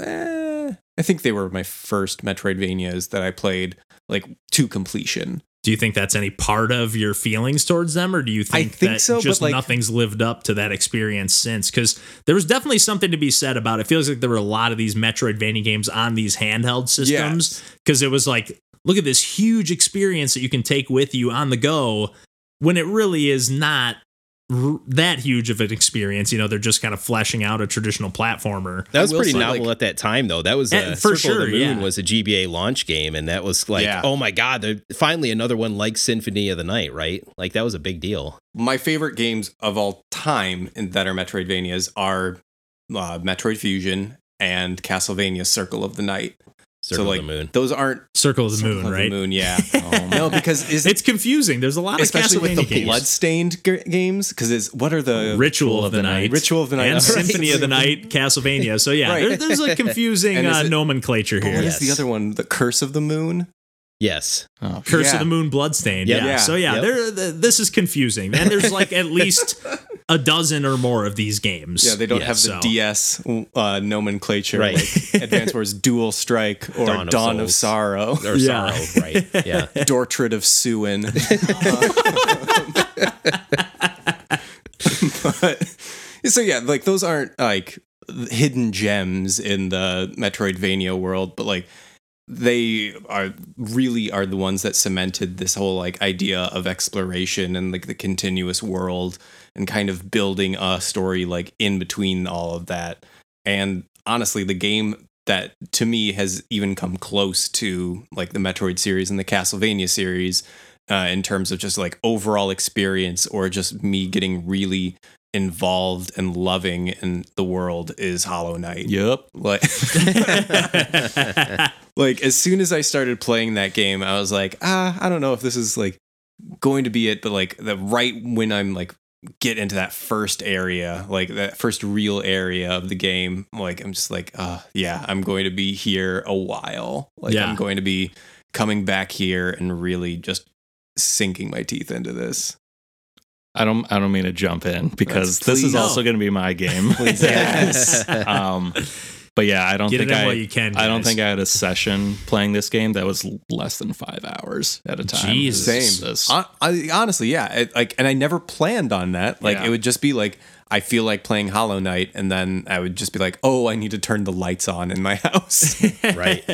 eh, I think they were my first Metroidvanias that I played like to completion. Do you think that's any part of your feelings towards them, or do you think, think that so, just like- nothing's lived up to that experience since? Because there was definitely something to be said about it. Feels like there were a lot of these Metroidvania games on these handheld systems because it was like, look at this huge experience that you can take with you on the go when it really is not r- that huge of an experience. You know, they're just kind of fleshing out a traditional platformer. that was pretty say, novel like- at that time, though. That was Eh, uh, for Circle of sure, the Moon yeah. was a GBA launch game, and that was like, Yeah. oh my god, finally another one like Symphony of the Night, right? Like that was a big deal. my favorite games of all time that are Metroidvanias are uh, Metroid Fusion and Castlevania Circle of the Night. Circle so like of the Moon. those aren't Circle of the Circle Moon, of right? The moon, yeah. oh, no, because is It's confusing. There's a lot of especially with the Castlevania games. bloodstained g- games because is what are the Ritual of the Night, Ritual of the Night and right. Symphony of the Night, Castlevania. So yeah, Right. there, there's a confusing uh, it- nomenclature But here. What is the other one? The Curse of the Moon. yes. Oh, Curse Yeah. of the Moon, Bloodstained. Yep. Yeah. Yeah. So yeah, Yep. there. th- This is confusing, and there's like at least a dozen or more of these games. Yeah, they don't Yeah, have the so- DS uh, nomenclature Right. like Advance Wars Dual Strike or Dawn Dawn of of, Sorrow. Or Yeah. Sorrow, right? Yeah. Dortred of Suin. but, so yeah, like those aren't like hidden gems in the Metroidvania world, but like they are really are the ones that cemented this whole like idea of exploration and like the continuous world and kind of building a story like in between all of that. And honestly, the game that to me has even come close to like the Metroid series and the Castlevania series uh, in terms of just like overall experience or just me getting really involved and loving in the world is Hollow Knight. Yep. Like, like as soon as I started playing that game, I was like, ah, I don't know if this is like going to be it, but like the right when I'm like get into that first area, like that first real area of the game, like I'm just like, uh, yeah, I'm going to be here a while. Like Yeah. I'm going to be coming back here and really just sinking my teeth into this. I don't. I don't mean to jump in because That's- this is please. also going to be my game. Yes. um, but yeah, I don't Get it think in I. while you can. I don't guys. think I had a session playing this game that was less than five hours at a time. Jesus. It's Same. just- Hon- I, honestly, yeah. It, like, and I never planned on that. Like, Yeah. it would just be like, I feel like playing Hollow Knight, and then I would just be like, oh, I need to turn the lights on in my house. Right.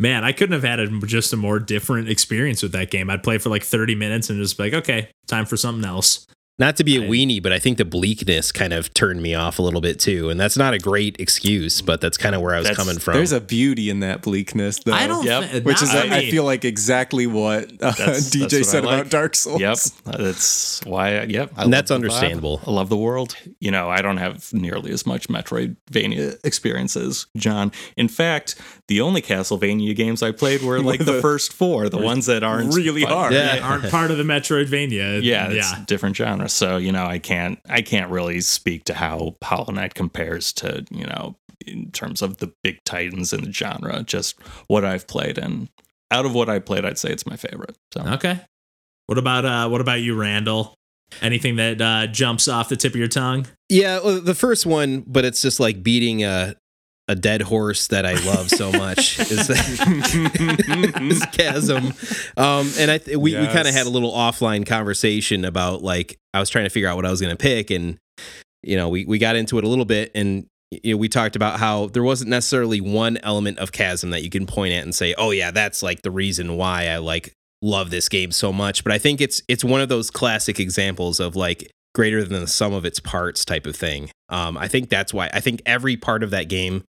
Man, I couldn't have had a, just a more different experience with that game. I'd play for like 30 minutes and just be like, okay, time for something else. Not to be a I- weenie, but I think the bleakness kind of turned me off a little bit too. And that's not a great excuse, but that's kind of where I was coming from. There's a beauty in that bleakness, though. I don't, Yep. thi- Which is, for I, I feel like exactly what uh, That's- DJ that's what said like. about Dark Souls. Yep, that's why. I, yep, I And that's the vibe. understandable. I love the world. You know, I don't have nearly as much Metroidvania experiences, John. In fact, the only Castlevania games I played were like the, The- first four, the ones that aren't really hard. Yeah. aren't part of the Metroidvania. Yeah, it's yeah. different genre. So you know, I can't, I can't really speak to how Hollow Knight compares to you know, in terms of the big titans in the genre. Just what I've played, and out of what I played, I'd say it's my favorite. So Okay. What about uh what about you, Randall? Anything that uh jumps off the tip of your tongue? Yeah, well, the first one, but it's just like beating a a dead horse that I love so much is that is chasm. Um, and I th- we we kind of had a little offline conversation about like I was trying to figure out what I was going to pick, and you know we we got into it a little bit, and you know we talked about how there wasn't necessarily one element of chasm that you can point at and say, oh yeah, that's like the reason why I like love this game so much. But I think it's it's one of those classic examples of like greater than the sum of its parts type of thing. Um, I think that's why I think every part of that game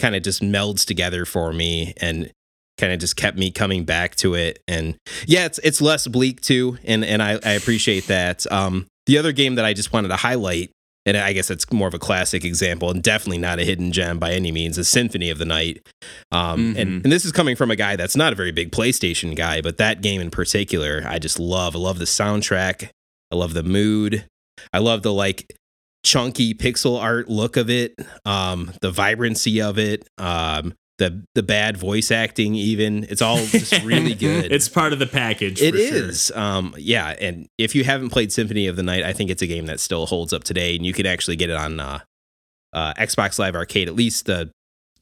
kind of just melds together for me and kind of just kept me coming back to it. And yeah, it's it's less bleak too, and and I, I appreciate that. Um, the other game that I just wanted to highlight, and I guess it's more of a classic example, and definitely not a hidden gem by any means, is Symphony of the Night. Um, and Mhm. and this is coming from a guy that's not a very big PlayStation guy, but that game in particular, I just love. I love the soundtrack. I love the mood. I love the like chunky pixel art look of it, um, the vibrancy of it, um, the the bad voice acting. Even it's all just really good. it's part of the package. It for sure. um, yeah. And if you haven't played Symphony of the Night, I think it's a game that still holds up today, and you can actually get it on uh, uh, Xbox Live Arcade. At least the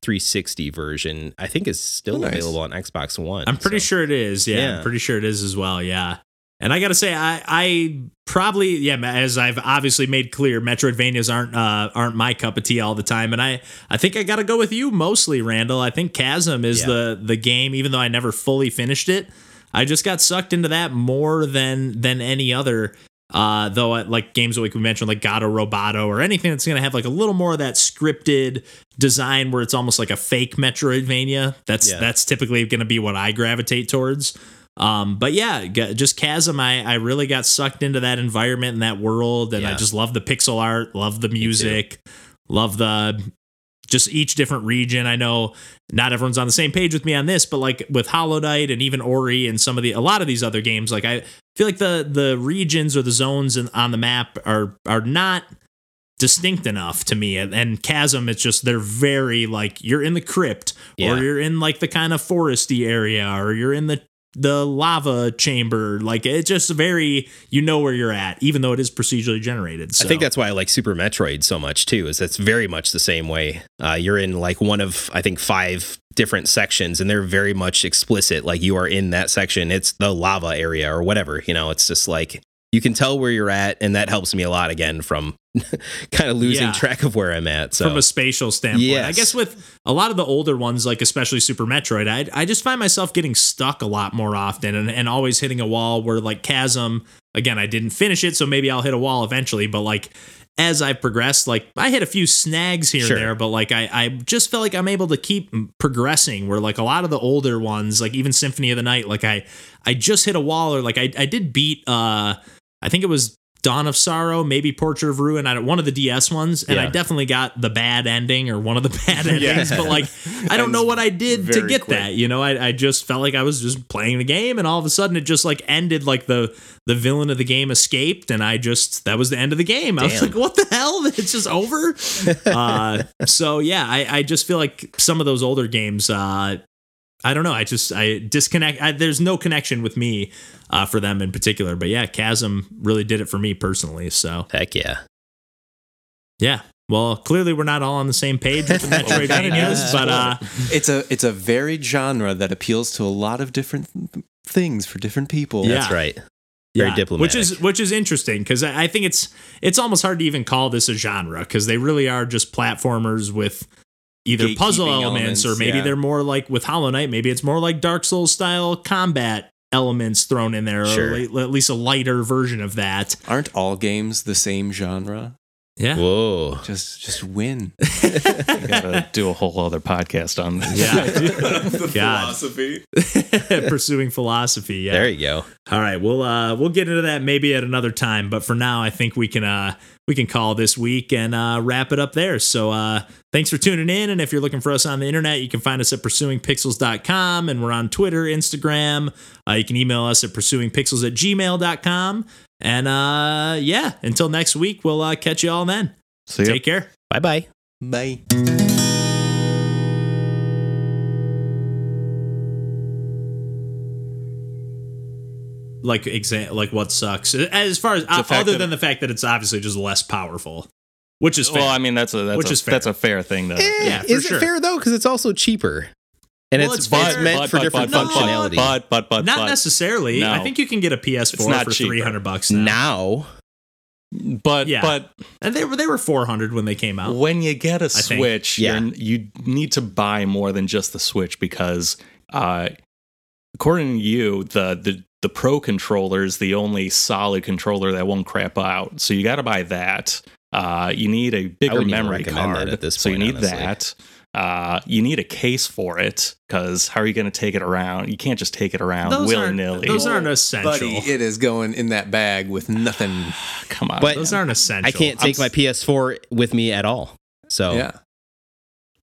360 version, I think, is still Nice. available on Xbox One. I'm pretty so- sure it is. Yeah, Yeah. I'm pretty sure it is as well. Yeah. And I gotta say, I I probably yeah, as I've obviously made clear, Metroidvanias aren't uh, aren't my cup of tea all the time, and I I think I gotta go with you mostly, Randall. I think Chasm is Yeah. the the game, even though I never fully finished it. I just got sucked into that more than than any other. Uh, though, I, like games like we mentioned, like Gato Roboto or anything that's gonna have like a little more of that scripted design where it's almost like a fake Metroidvania. That's Yeah. that's typically gonna be what I gravitate towards. Um, but yeah, just Chasm, I, I really got sucked into that environment and that world, and I just love the pixel art, love the music, love the just each different region. I know not everyone's on the same page with me on this, but like with Hollow Knight and even Ori and some of the a lot of these other games, like I feel like the the regions or the zones in, on the map are are not distinct enough to me and, and chasm it's just they're very like you're in the crypt Yeah. or you're in like the kind of foresty area or you're in the the lava chamber like it's just very you know where you're at even though it is procedurally generated so I think that's why I like Super Metroid so much too. Is it's very much the same way. Uh, you're in like one of I think five different sections, and they're very much explicit. Like you are in that section. It's the lava area or whatever. You know, it's just like you can tell where you're at, and that helps me a lot again from kind of losing Yeah. track of where I'm at. So from a spatial standpoint. I guess with a lot of the older ones, like especially Super Metroid, I I just find myself getting stuck a lot more often and, and always hitting a wall where like Chasm, again, I didn't finish it, so maybe I'll hit a wall eventually, but like as I've progressed, like I hit a few snags here Sure. and there, but like I, I just felt like I'm able to keep progressing where like a lot of the older ones, like even Symphony of the Night, like I I just hit a wall or like I, I did beat uh I think it was Dawn of Sorrow, maybe Portrait of Ruin, I don't, one of the DS ones, and I definitely got the bad ending or one of the bad Yeah. endings. But like, I don't know what I did to get quick. that. You know, I, I just felt like I was just playing the game, and all of a sudden it just like ended. Like the the villain of the game escaped, and I just that was the end of the game. I was like, what the hell? It's just over. uh, so yeah, I I just feel like some of those older games. Uh, I don't know. I just I disconnect. I, there's no connection with me uh, for them in particular. But yeah, Chasm really did it for me personally. So heck yeah. yeah. Well, clearly we're not all on the same page with the Metroidvanias, but uh, It's a it's a varied genre that appeals to a lot of different things for different people. Yeah. That's right. Very yeah, diplomatic. which is which is interesting because I I think it's it's almost hard to even call this a genre because they really are just platformers with either puzzle elements, or maybe yeah. they're more like with Hollow Knight. Maybe it's more like Dark Souls style combat elements thrown in there, Sure. or at least a lighter version of that. Aren't all games the same genre? Yeah, Whoa. Just just win. I gotta do a whole other podcast on this. yeah. the God. philosophy. Pursuing philosophy. Yeah. There you go. All right, we'll uh we'll get into that maybe at another time, but for now I think we can uh we can call this week and uh wrap it up there. So uh thanks for tuning in and if you're looking for us on the internet, you can find us at pursuingpixels.com and we're on Twitter, Instagram. Uh, you can email us at pursuingpixels at gmail.com. And uh yeah, until next week, we'll uh catch you all then. See ya. Take care. Bye bye. Bye. like exa- like what sucks as far as uh, fact other that- than the fact that it's obviously just less powerful, which is fair. Well, I mean that's a that's Which a, is fair. that's a fair thing to. Eh, Yeah, for is sure. it fair though? Because it's also cheaper, and Well, it's, it's fair. it's meant for different but- functionality. But but but not but, necessarily. no. I think you can get a PS4 for cheaper. three hundred bucks now. now, but Yeah. but and they were they were four hundred when they came out. when you get a. Switch, Yeah. you're, need to buy more than just the Switch because, uh, according to you, the the the Pro controller is the only solid controller that won't crap out. So you got to buy that. Uh, you need a bigger memory recommend that card at this point, So you need honestly. that. Uh, you need a case for it because how are you going to take it around? You can't just take it around willy nilly. those aren't essential. Buddy, it is going in that bag with nothing. Come on, But- Those aren't essential. I can't take my PS4 with me at all. So Yeah.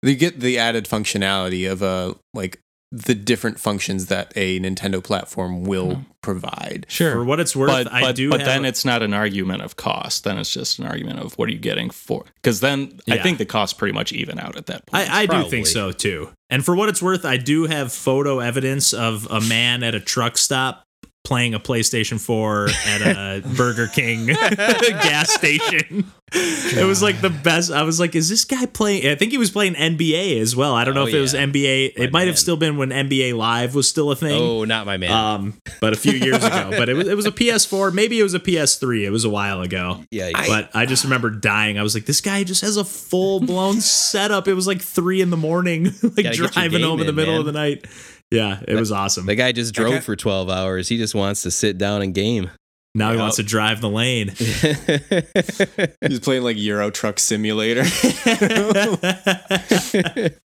You get the added functionality of uh like the different functions that a Nintendo platform will mm-hmm. provide. sure. For what it's worth, but I but, do. but have then a- it's not an argument of cost. Then it's just an argument of what are you getting for? Because then I think the costs pretty much even out at that point. I, I do think so too. And for what it's worth, I do have photo evidence of a man at a truck stop playing a PlayStation 4 at a Burger King gas station. It was like the best. I was like, is this guy playing? I think he was playing NBA as well. I don't know Oh, if it was. NBA. My it might man. have still been when NBA Live was still a thing. oh, not my man. Um, but a few years ago. But it was it was a PS4. Maybe it was a PS3. It was a while ago. yeah, but I just remember dying. I was like, this guy just has a full blown setup. It was like three in the morning, like Gotta get your driving home in the middle in, of the night. Yeah, it was awesome. the guy just drove Okay. for 12 hours. He just wants to sit down and game. now he Yeah. wants to drive the lane. He's playing like Euro Truck Simulator.